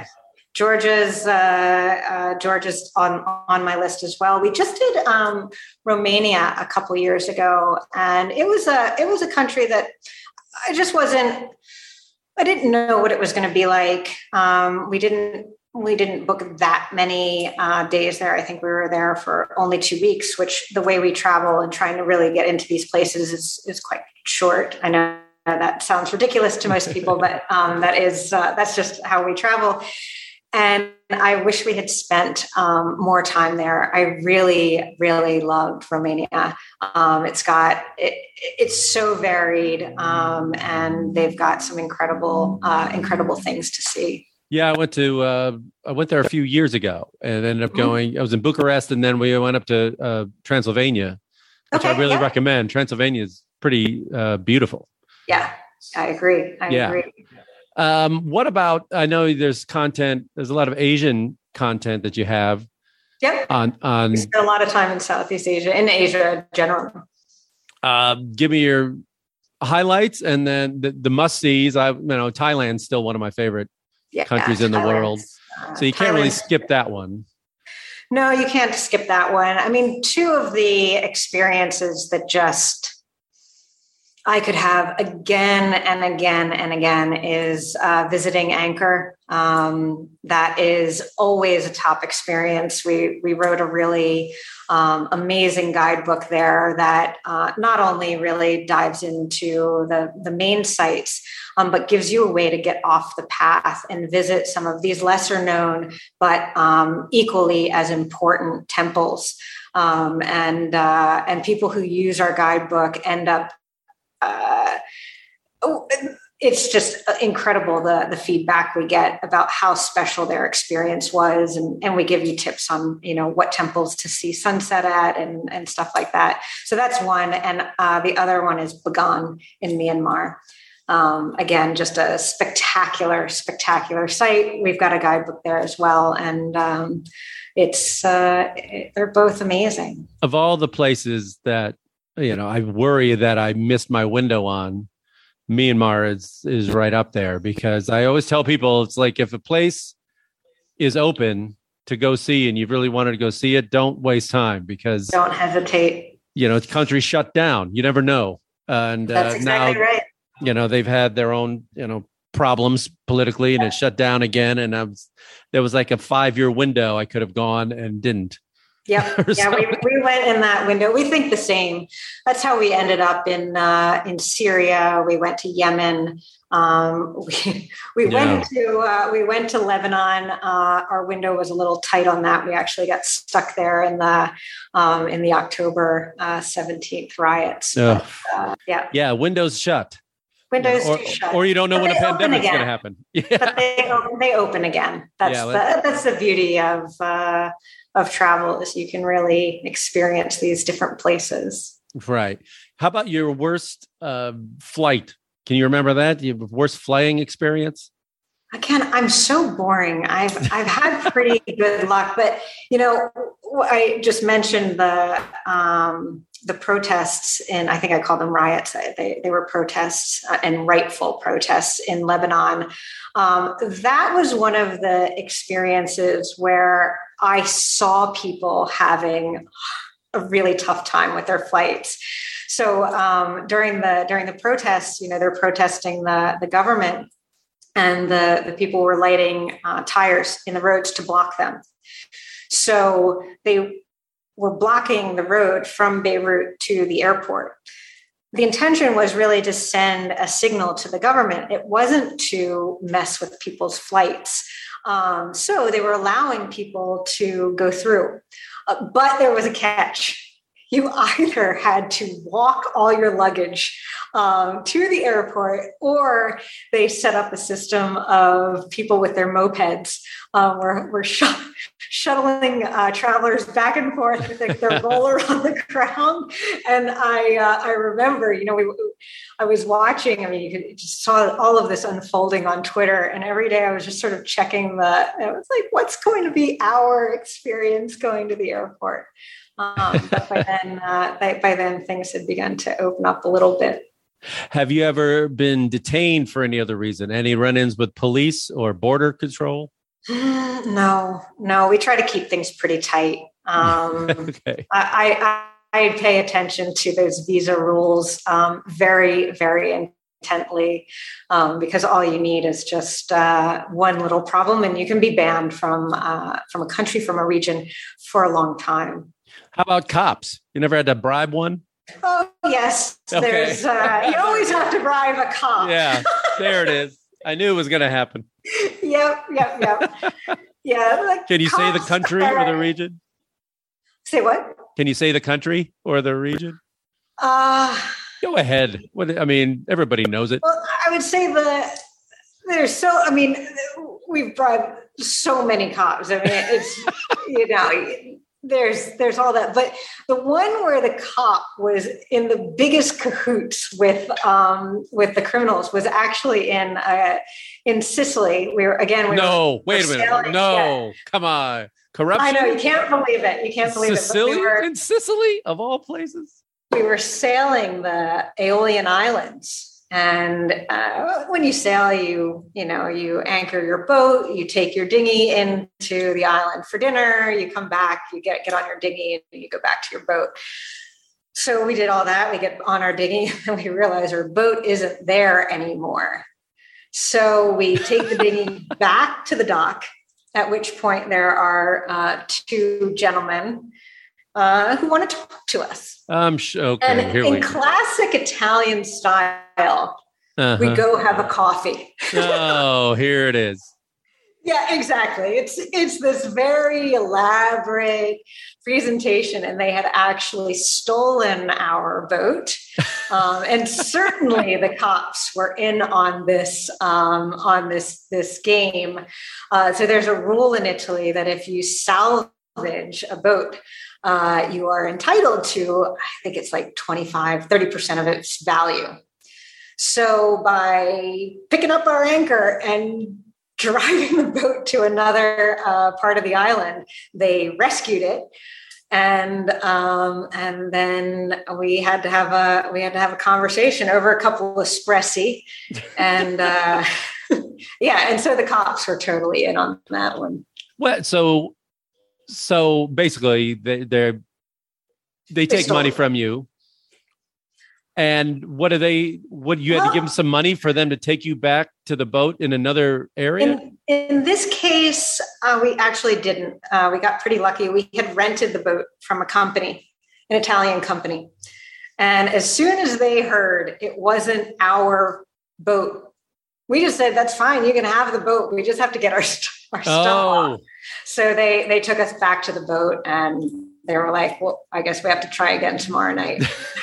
Georgia's uh, uh, Georgia's on on my list as well. We just did um, Romania a couple years ago, and it was a it was a country that I just wasn't. I didn't know what it was going to be like. Um, we didn't we didn't book that many uh, days there. I think we were there for only two weeks, which the way we travel and trying to really get into these places is is quite short. I know that sounds ridiculous to most people, but um, that is uh, that's just how we travel. And I wish we had spent um, more time there. I really, really loved Romania. Um, it's got it, it's so varied, um, and they've got some incredible, uh, incredible things to see. Yeah, I went to uh, I went there a few years ago and ended up Mhm. going. I was in Bucharest and then we went up to uh, Transylvania, which I really yeah. recommend. Transylvania is pretty uh, beautiful. Yeah, I agree. I Yeah. agree. Um, what about? I know there's content. There's a lot of Asian content that you have Yep. on on. We spent a lot of time in Southeast Asia, in Asia in general. Uh, give me your highlights and then the, the must sees. I you know Thailand's still one of my favorite Yeah, countries in the world, uh, so you can't really skip that one. No, you can't skip that one. I mean, two of the experiences that just I could have again and again and again is uh, visiting Angkor. Um, that is always a top experience. We we wrote a really um, amazing guidebook there that uh, not only really dives into the the main sites, um, but gives you a way to get off the path and visit some of these lesser known but um, equally as important temples. Um, and uh, and people who use our guidebook end up. Uh, oh, it's just incredible the the feedback we get about how special their experience was, and and we give you tips on you know what temples to see sunset at and and stuff like that. So that's one, and uh, the other one is Bagan in Myanmar. Um, again, just a spectacular, spectacular site. We've got a guidebook there as well, and um, it's uh, they're both amazing. Of all the places that you know, I worry that I missed my window on. Myanmar is is right up there because I always tell people it's like if a place is open to go see and you really wanted to go see it, don't waste time because Don't hesitate. you know, it's country shut down. You never know. And That's uh, exactly now, right. you know, they've had their own, you know, problems politically and it shut down again. And I was, there was like a five year window I could have gone and didn't. Yep. Yeah, we, we went in that window. We think the same. That's how we ended up in uh, in Syria. We went to Yemen. Um, we we went to uh, we went to Lebanon. Uh, our window was a little tight on that. We actually got stuck there in the um, in the October seventeenth riots. Uh, yeah, Yeah. Windows shut. windows or, shut. or you don't know But when a open pandemic's going to happen. Yeah. but they open, they open again. That's Yeah, the, that's the beauty of uh, of travel is you can really experience these different places. Right. How about your worst uh, flight? Can you remember that? Your worst flying experience? Again, I'm so boring. I've I've had pretty good luck, but you know, I just mentioned the um, the protests, and I think I called them riots. They they were protests uh, and rightful protests in Lebanon. Um, that was one of the experiences where I saw people having a really tough time with their flights. So um, during the during the protests, you know, they're protesting the the government and the, the people were lighting uh, tires in the roads to block them. So they were blocking the road from Beirut to the airport. The intention was really to send a signal to the government. It wasn't to mess with people's flights. Um, so they were allowing people to go through. Uh, but there was a catch you either had to walk all your luggage um, to the airport or they set up a system of people with their mopeds um, were, were sh- shuttling uh, travelers back and forth with like, their roller on the ground. And i uh, i remember you know we i was watching i mean you could just saw all of this unfolding on twitter and every day i was just sort of checking the i was like what's going to be our experience going to the airport um, but by then, uh, by, by then, things had begun to open up a little bit. Have you ever been detained for any other reason? Any run-ins with police or border control? No, no. We try to keep things pretty tight. Um, okay. I, I, I pay attention to those visa rules um, very, very intently um, because all you need is just uh, one little problem, and you can be banned from uh, from a country, from a region for a long time. How about cops? You never had to bribe one? Oh yes, okay. there's. Uh, you always have to bribe a cop. Yeah, there it is. I knew it was going to happen. Yep, yep, yep. yeah. Like Can you say the country or the region? Say what? Can you say the country or the region? Uh Go ahead. What I mean, everybody knows it. Well, I would say the there's so. I mean, we've bribed so many cops. I mean, it's you know there's there's all that but the one where the cop was in the biggest cahoots with um with the criminals was actually in uh in sicily we were again we no were, wait a minute. no yeah. come on. Corruption? I know you can't believe it. You can't believe sicily? it we were, in sicily of all places? we were sailing the aeolian islands and uh, when you sail you you know you anchor your boat you take your dinghy into the island for dinner you come back you get get on your dinghy and you go back to your boat. So we did all that we get on our dinghy and we realize our boat isn't there anymore. So we take the dinghy back to the dock at which point there are uh, two gentlemen uh, who want to talk to us. Um, okay, and in we classic Italian style, uh-huh. we go have a coffee. oh, here it is. Yeah, exactly. It's it's this very elaborate presentation, and they had actually stolen our boat, um, and certainly the cops were in on this um, on this this game. Uh, so there's a rule in Italy that if you salvage a boat, uh, you are entitled to, I think it's like 25, 30% of its value. So by picking up our anchor and driving the boat to another uh, part of the island, they rescued it. And um, and then we had to have a we had to have a conversation over a couple of espressi, and uh, yeah, and so the cops were totally in on that one. Well, so so basically they they're they take money from you. And what do they what you had to give them some money for them to take you back to the boat in another area? In, in this case uh, we actually didn't. Uh, we got pretty lucky. We had rented the boat from a company an italian company. And as soon as they heard it wasn't our boat we just said that's fine. You can have the boat. We just have to get our, our stuff oh. off so they they took us back to the boat and they were like, "Well, I guess we have to try again tomorrow night."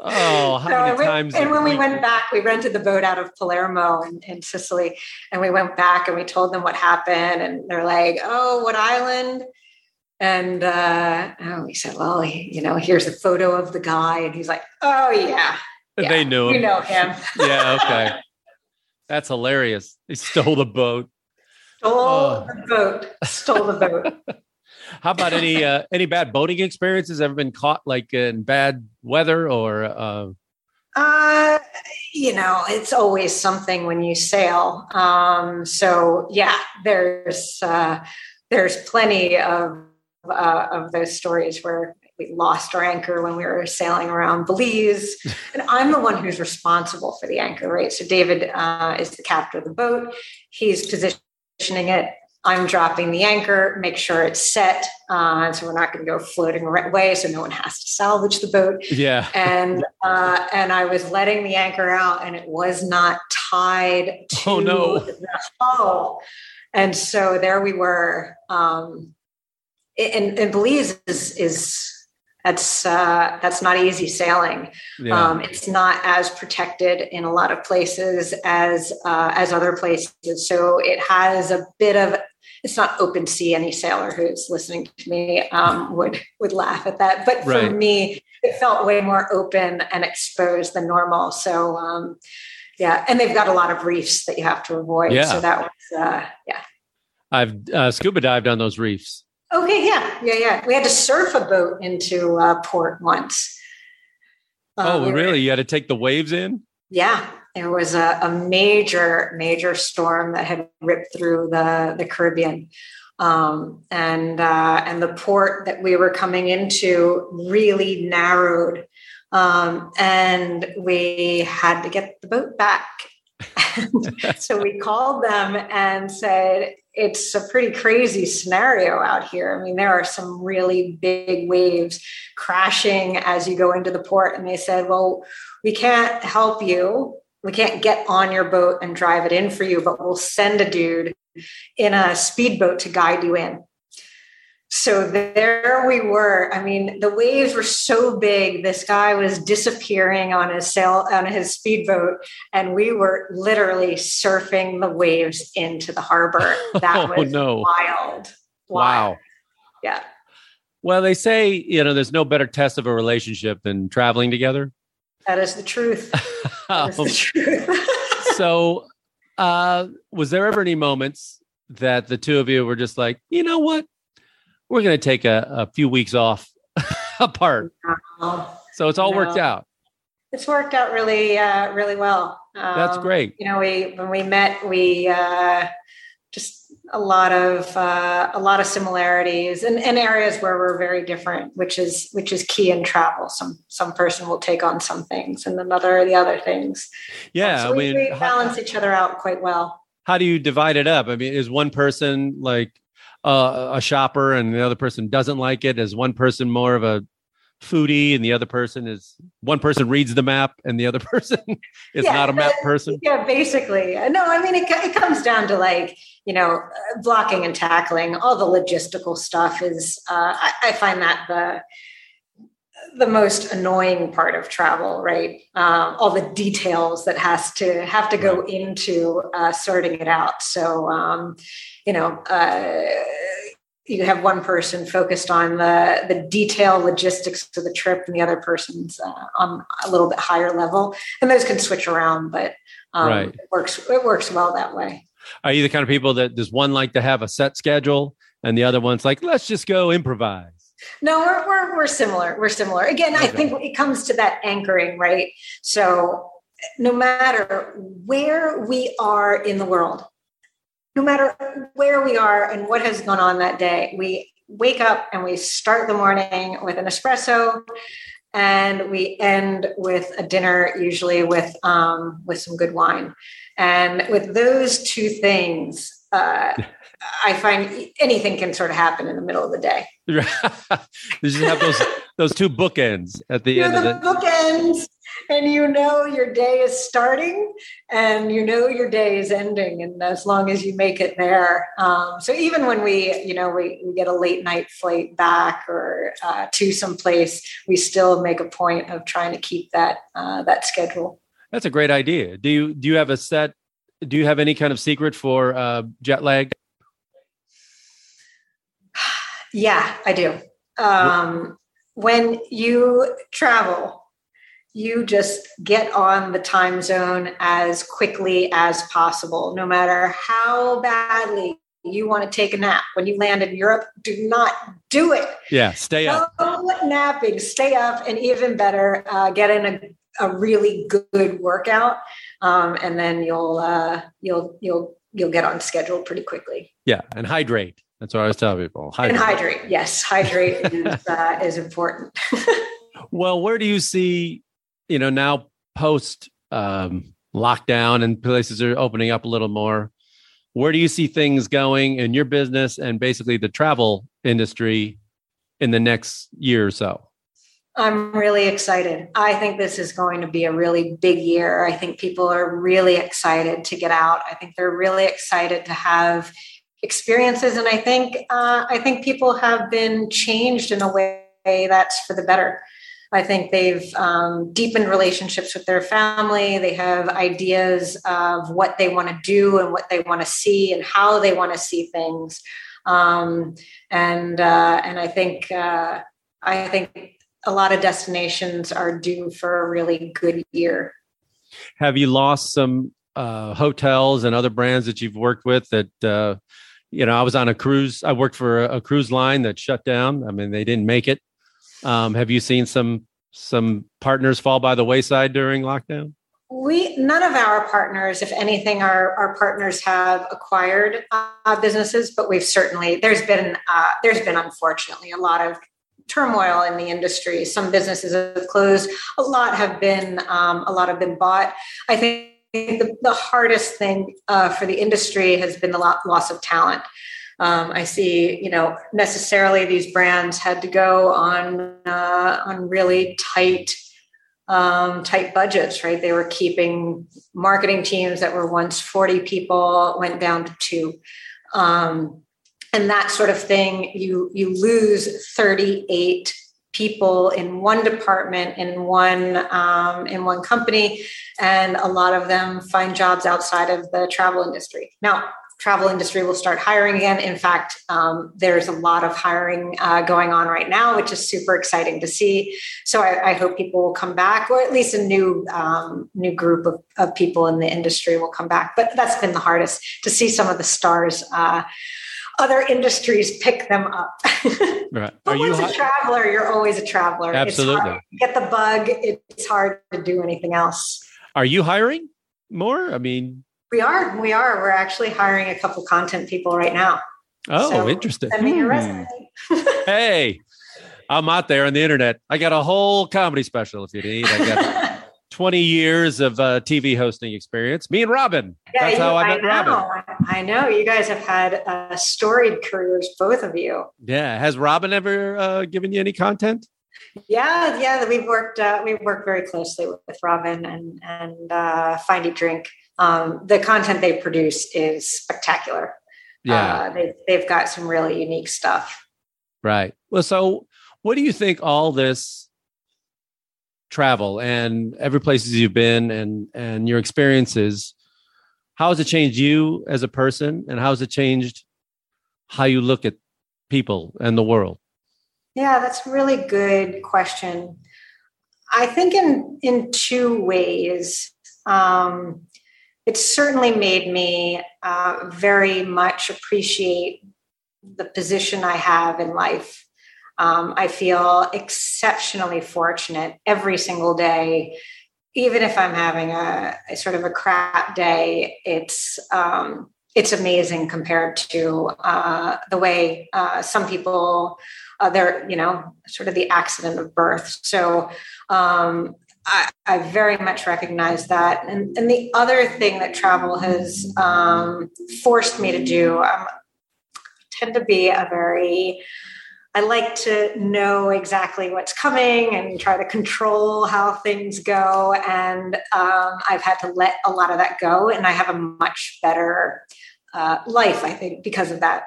oh, how so many we, times? And when we went back, we rented the boat out of Palermo in, in Sicily, and we went back and we told them what happened, and they're like, "Oh, what island?" And uh, oh, we said, "Well, he, you know, here's a photo of the guy," and he's like, "Oh yeah." yeah they knew him. You know him. yeah. Okay. That's hilarious. They stole the boat. Stole oh. the boat. Stole the boat. How about any uh, any bad boating experiences? Ever been caught like in bad weather or? Uh... uh you know, it's always something when you sail. Um, so yeah, there's uh, there's plenty of uh, of those stories where we lost our anchor when we were sailing around Belize, and I'm the one who's responsible for the anchor, right? So David uh, is the captain of the boat. He's positioning it. I'm dropping the anchor, make sure it's set. Uh, so we're not going to go floating away, so no one has to salvage the boat. Yeah. And uh, and I was letting the anchor out, and it was not tied to Oh, no. the hull. And so there we were. Um, and, and Belize is is that's uh, that's not easy sailing. Yeah. Um, it's not as protected in a lot of places as uh, as other places. So it has a bit of it's not open sea. Any sailor who's listening to me um, would would laugh at that. But for Right. me, it felt way more open and exposed than normal. So um, yeah, and they've got a lot of reefs that you have to avoid. Yeah. So that was uh, yeah. I've uh, scuba dived on those reefs. Okay, yeah, yeah, yeah. We had to surf a boat into uh, port once. Oh, really? You had to take the waves in? Yeah, there was a, a major, major storm that had ripped through the the Caribbean, um, and uh, and the port that we were coming into really narrowed, um, and we had to get the boat back. so we called them and said, it's a pretty crazy scenario out here. I mean, there are some really big waves crashing as you go into the port. And they said, well, we can't help you. We can't get on your boat and drive it in for you, but we'll send a dude in a speedboat to guide you in. So there we were. I mean, the waves were so big. This guy was disappearing on his sail on his speedboat, and we were literally surfing the waves into the harbor. That Oh, was no. wild. Wow. Yeah. Well, they say, you know, there's no better test of a relationship than traveling together. That is the truth. That is the truth. so, uh, was there ever any moments that the two of you were just like, you know what? We're going to take a, a few weeks off apart. So it's all worked out. it's worked out really, uh, really well. That's Um, great. You know, we when we met, we uh, just a lot of uh, a lot of similarities and, and areas where we're very different, which is which is key in travel. Some some person will take on some things, and another the other things. Yeah. so I we, mean, we how, balance each other out quite well. how do you divide it up? I mean, is one person like uh, a shopper and the other person doesn't like it? Is one person more of a foodie and the other person is one person reads the map and the other person is Yeah, not a map person? Yeah, basically. No, I mean, it, it comes down to like, you know, uh, blocking and tackling. All the logistical stuff is, uh, I, I find that the, the most annoying part of travel, right? Um, all the details that has to have to go into uh, sorting it out. So, um, you know, uh, you have one person focused on the the detail logistics of the trip, and the other person's uh, on a little bit higher level, and those can switch around, but um, Right. it works. It works well that way. Are you the kind of people that does one like to have a set schedule and the other one's like, let's just go improvise? No, we're we're, we're similar. We're similar. Again, I think it comes to that anchoring, right? So no matter where we are in the world, no matter where we are and what has gone on that day, we wake up and we start the morning with an espresso and we end with a dinner usually with um, with some good wine and with those two things uh, i find anything can sort of happen in the middle of the day you just have those those two bookends at the you're end of the the bookends and you know your day is starting and you know your day is ending and as long as you make it there um, so even when we you know we, we get a late night flight back or uh, to some place we still make a point of trying to keep that uh, that schedule That's a great idea. Do you do you have a set? Do you have any kind of secret for uh, jet lag? Yeah, I do. Um, when you travel, you just get on the time zone as quickly as possible, no matter how badly you want to take a nap. When you land in Europe, do not do it. Yeah, stay up. No napping, stay up, and even better, uh, get in a, a really good workout, um, and then you'll uh, you'll you'll you'll get on schedule pretty quickly. Yeah, and hydrate. That's what I always tell people. And hydrate, yes, hydrate is, uh, is important. Well, where do you see, you know, now post um, lockdown and places are opening up a little more? where do you see things going in your business and basically the travel industry in the next year or so? I'm really excited. I think this is going to be a really big year. I think people are really excited to get out. I think they're really excited to have experiences, and I think uh, I think people have been changed in a way that's for the better. I think they've um, deepened relationships with their family. They have ideas of what they want to do and what they want to see and how they want to see things. Um, and uh, and I think uh, I think a lot of destinations are due for a really good year. Have you lost some uh, hotels and other brands that you've worked with that? You know, I was on a cruise. I worked for a, a cruise line that shut down. I mean, they didn't make it. Um, have you seen some some partners fall by the wayside during lockdown? We none of our partners, if anything, our our partners have acquired uh, businesses, but we've certainly there's been uh, there's been unfortunately a lot of turmoil in the industry. Some businesses have closed. A lot have been um, a lot have been bought. I think the, the hardest thing uh, for the industry has been the loss of talent. Um, I see, you know, necessarily these brands had to go on uh, on really tight um, tight budgets, right? They were keeping marketing teams that were once 40 people went down to two. Um, and that sort of thing you you lose 38 people in one department in one um, in one company and a lot of them find jobs outside of the travel industry. Now travel industry will start hiring again. In fact um, there's a lot of hiring uh, going on right now which is super exciting to see. So I, I hope people will come back or at least a new um, new group of, of people in the industry will come back. But that's been the hardest to see some of the stars uh, other industries pick them up. right. but Are once you a traveler, you're always a traveler. Absolutely. get the bug. It's hard to do anything else. Are you hiring more? I mean, we are. We are. We're actually hiring a couple content people right now. Oh, so interesting. Send me your hmm. resume. hey, I'm out there on the internet. I got a whole comedy special if you need. I got 20 years of uh, TV hosting experience. Me and Robin. Yeah, That's you, how I met I Robin. I know. You guys have had uh, storied careers, both of you. Yeah. Has Robin ever uh, given you any content? Yeah, yeah. We've worked. Uh, we've worked very closely with, with Robin and and uh, Find Eat Drink. Um, the content they produce is spectacular. Yeah, uh, they they've got some really unique stuff. Right. Well, so what do you think all this travel and every places you've been and and your experiences how has it changed you as a person? And how has it changed how you look at people and the world? Yeah that's a really good question. I think in in two ways. Um, it's certainly made me uh, very much appreciate the position i have in life um, I feel exceptionally fortunate every single day. Even if I'm having a, a sort of a crap day, it's um, it's amazing compared to uh, the way uh, some people uh, they're you know sort of the accident of birth. So um, I, I, very much recognize that. And, and, the other thing that travel has um, forced me to do, I tend to be a very I like to know exactly what's coming and try to control how things go. And um, I've had to let a lot of that go, and I have a much better uh, life, I think, because of that.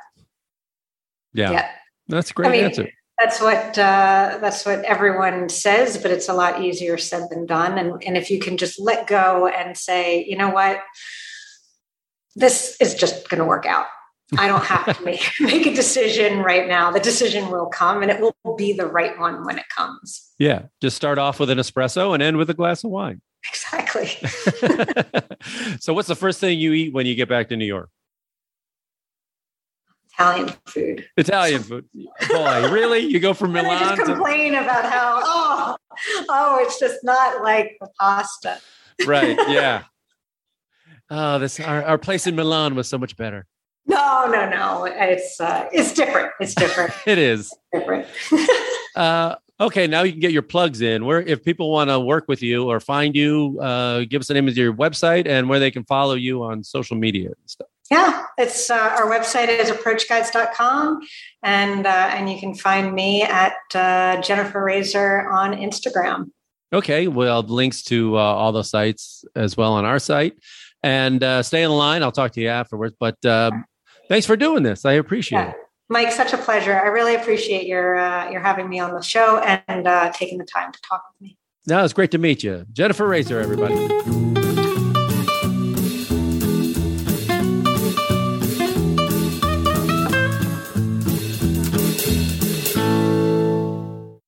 Yeah, yeah. that's a great I mean, answer. That's what uh, that's what everyone says, but it's a lot easier said than done. And and if you can just let go and say, you know what, this is just going to work out I don't have to make, make a decision right now. The decision will come and it will be the right one when it comes. Yeah. Just start off with an espresso and end with a glass of wine. Exactly. so, what's the first thing you eat when you get back to New York? Italian food. Italian food. Boy, really? You go from Milan? I just complain to... about how oh oh it's just not like the pasta. right. Yeah. Oh, this our, our place in Milan was so much better. No, no, no. It's uh, it's different. It's different. it is it's different. uh, okay, now you can get your plugs in. Where if people want to work with you or find you, uh, give us the name of your website and where they can follow you on social media and stuff. Yeah, it's uh, our website is approachguides.com, and uh, and you can find me at uh, Jennifer Raezer on Instagram. Okay, well, links to uh, all those sites as well on our site, and uh, stay in the line. I'll talk to you afterwards. But uh, thanks for doing this. I appreciate Yeah. it. Mike, such a pleasure. I really appreciate your uh, your having me on the show and uh, taking the time to talk with me. No, it's great to meet you, Jennifer Raezer. Everybody.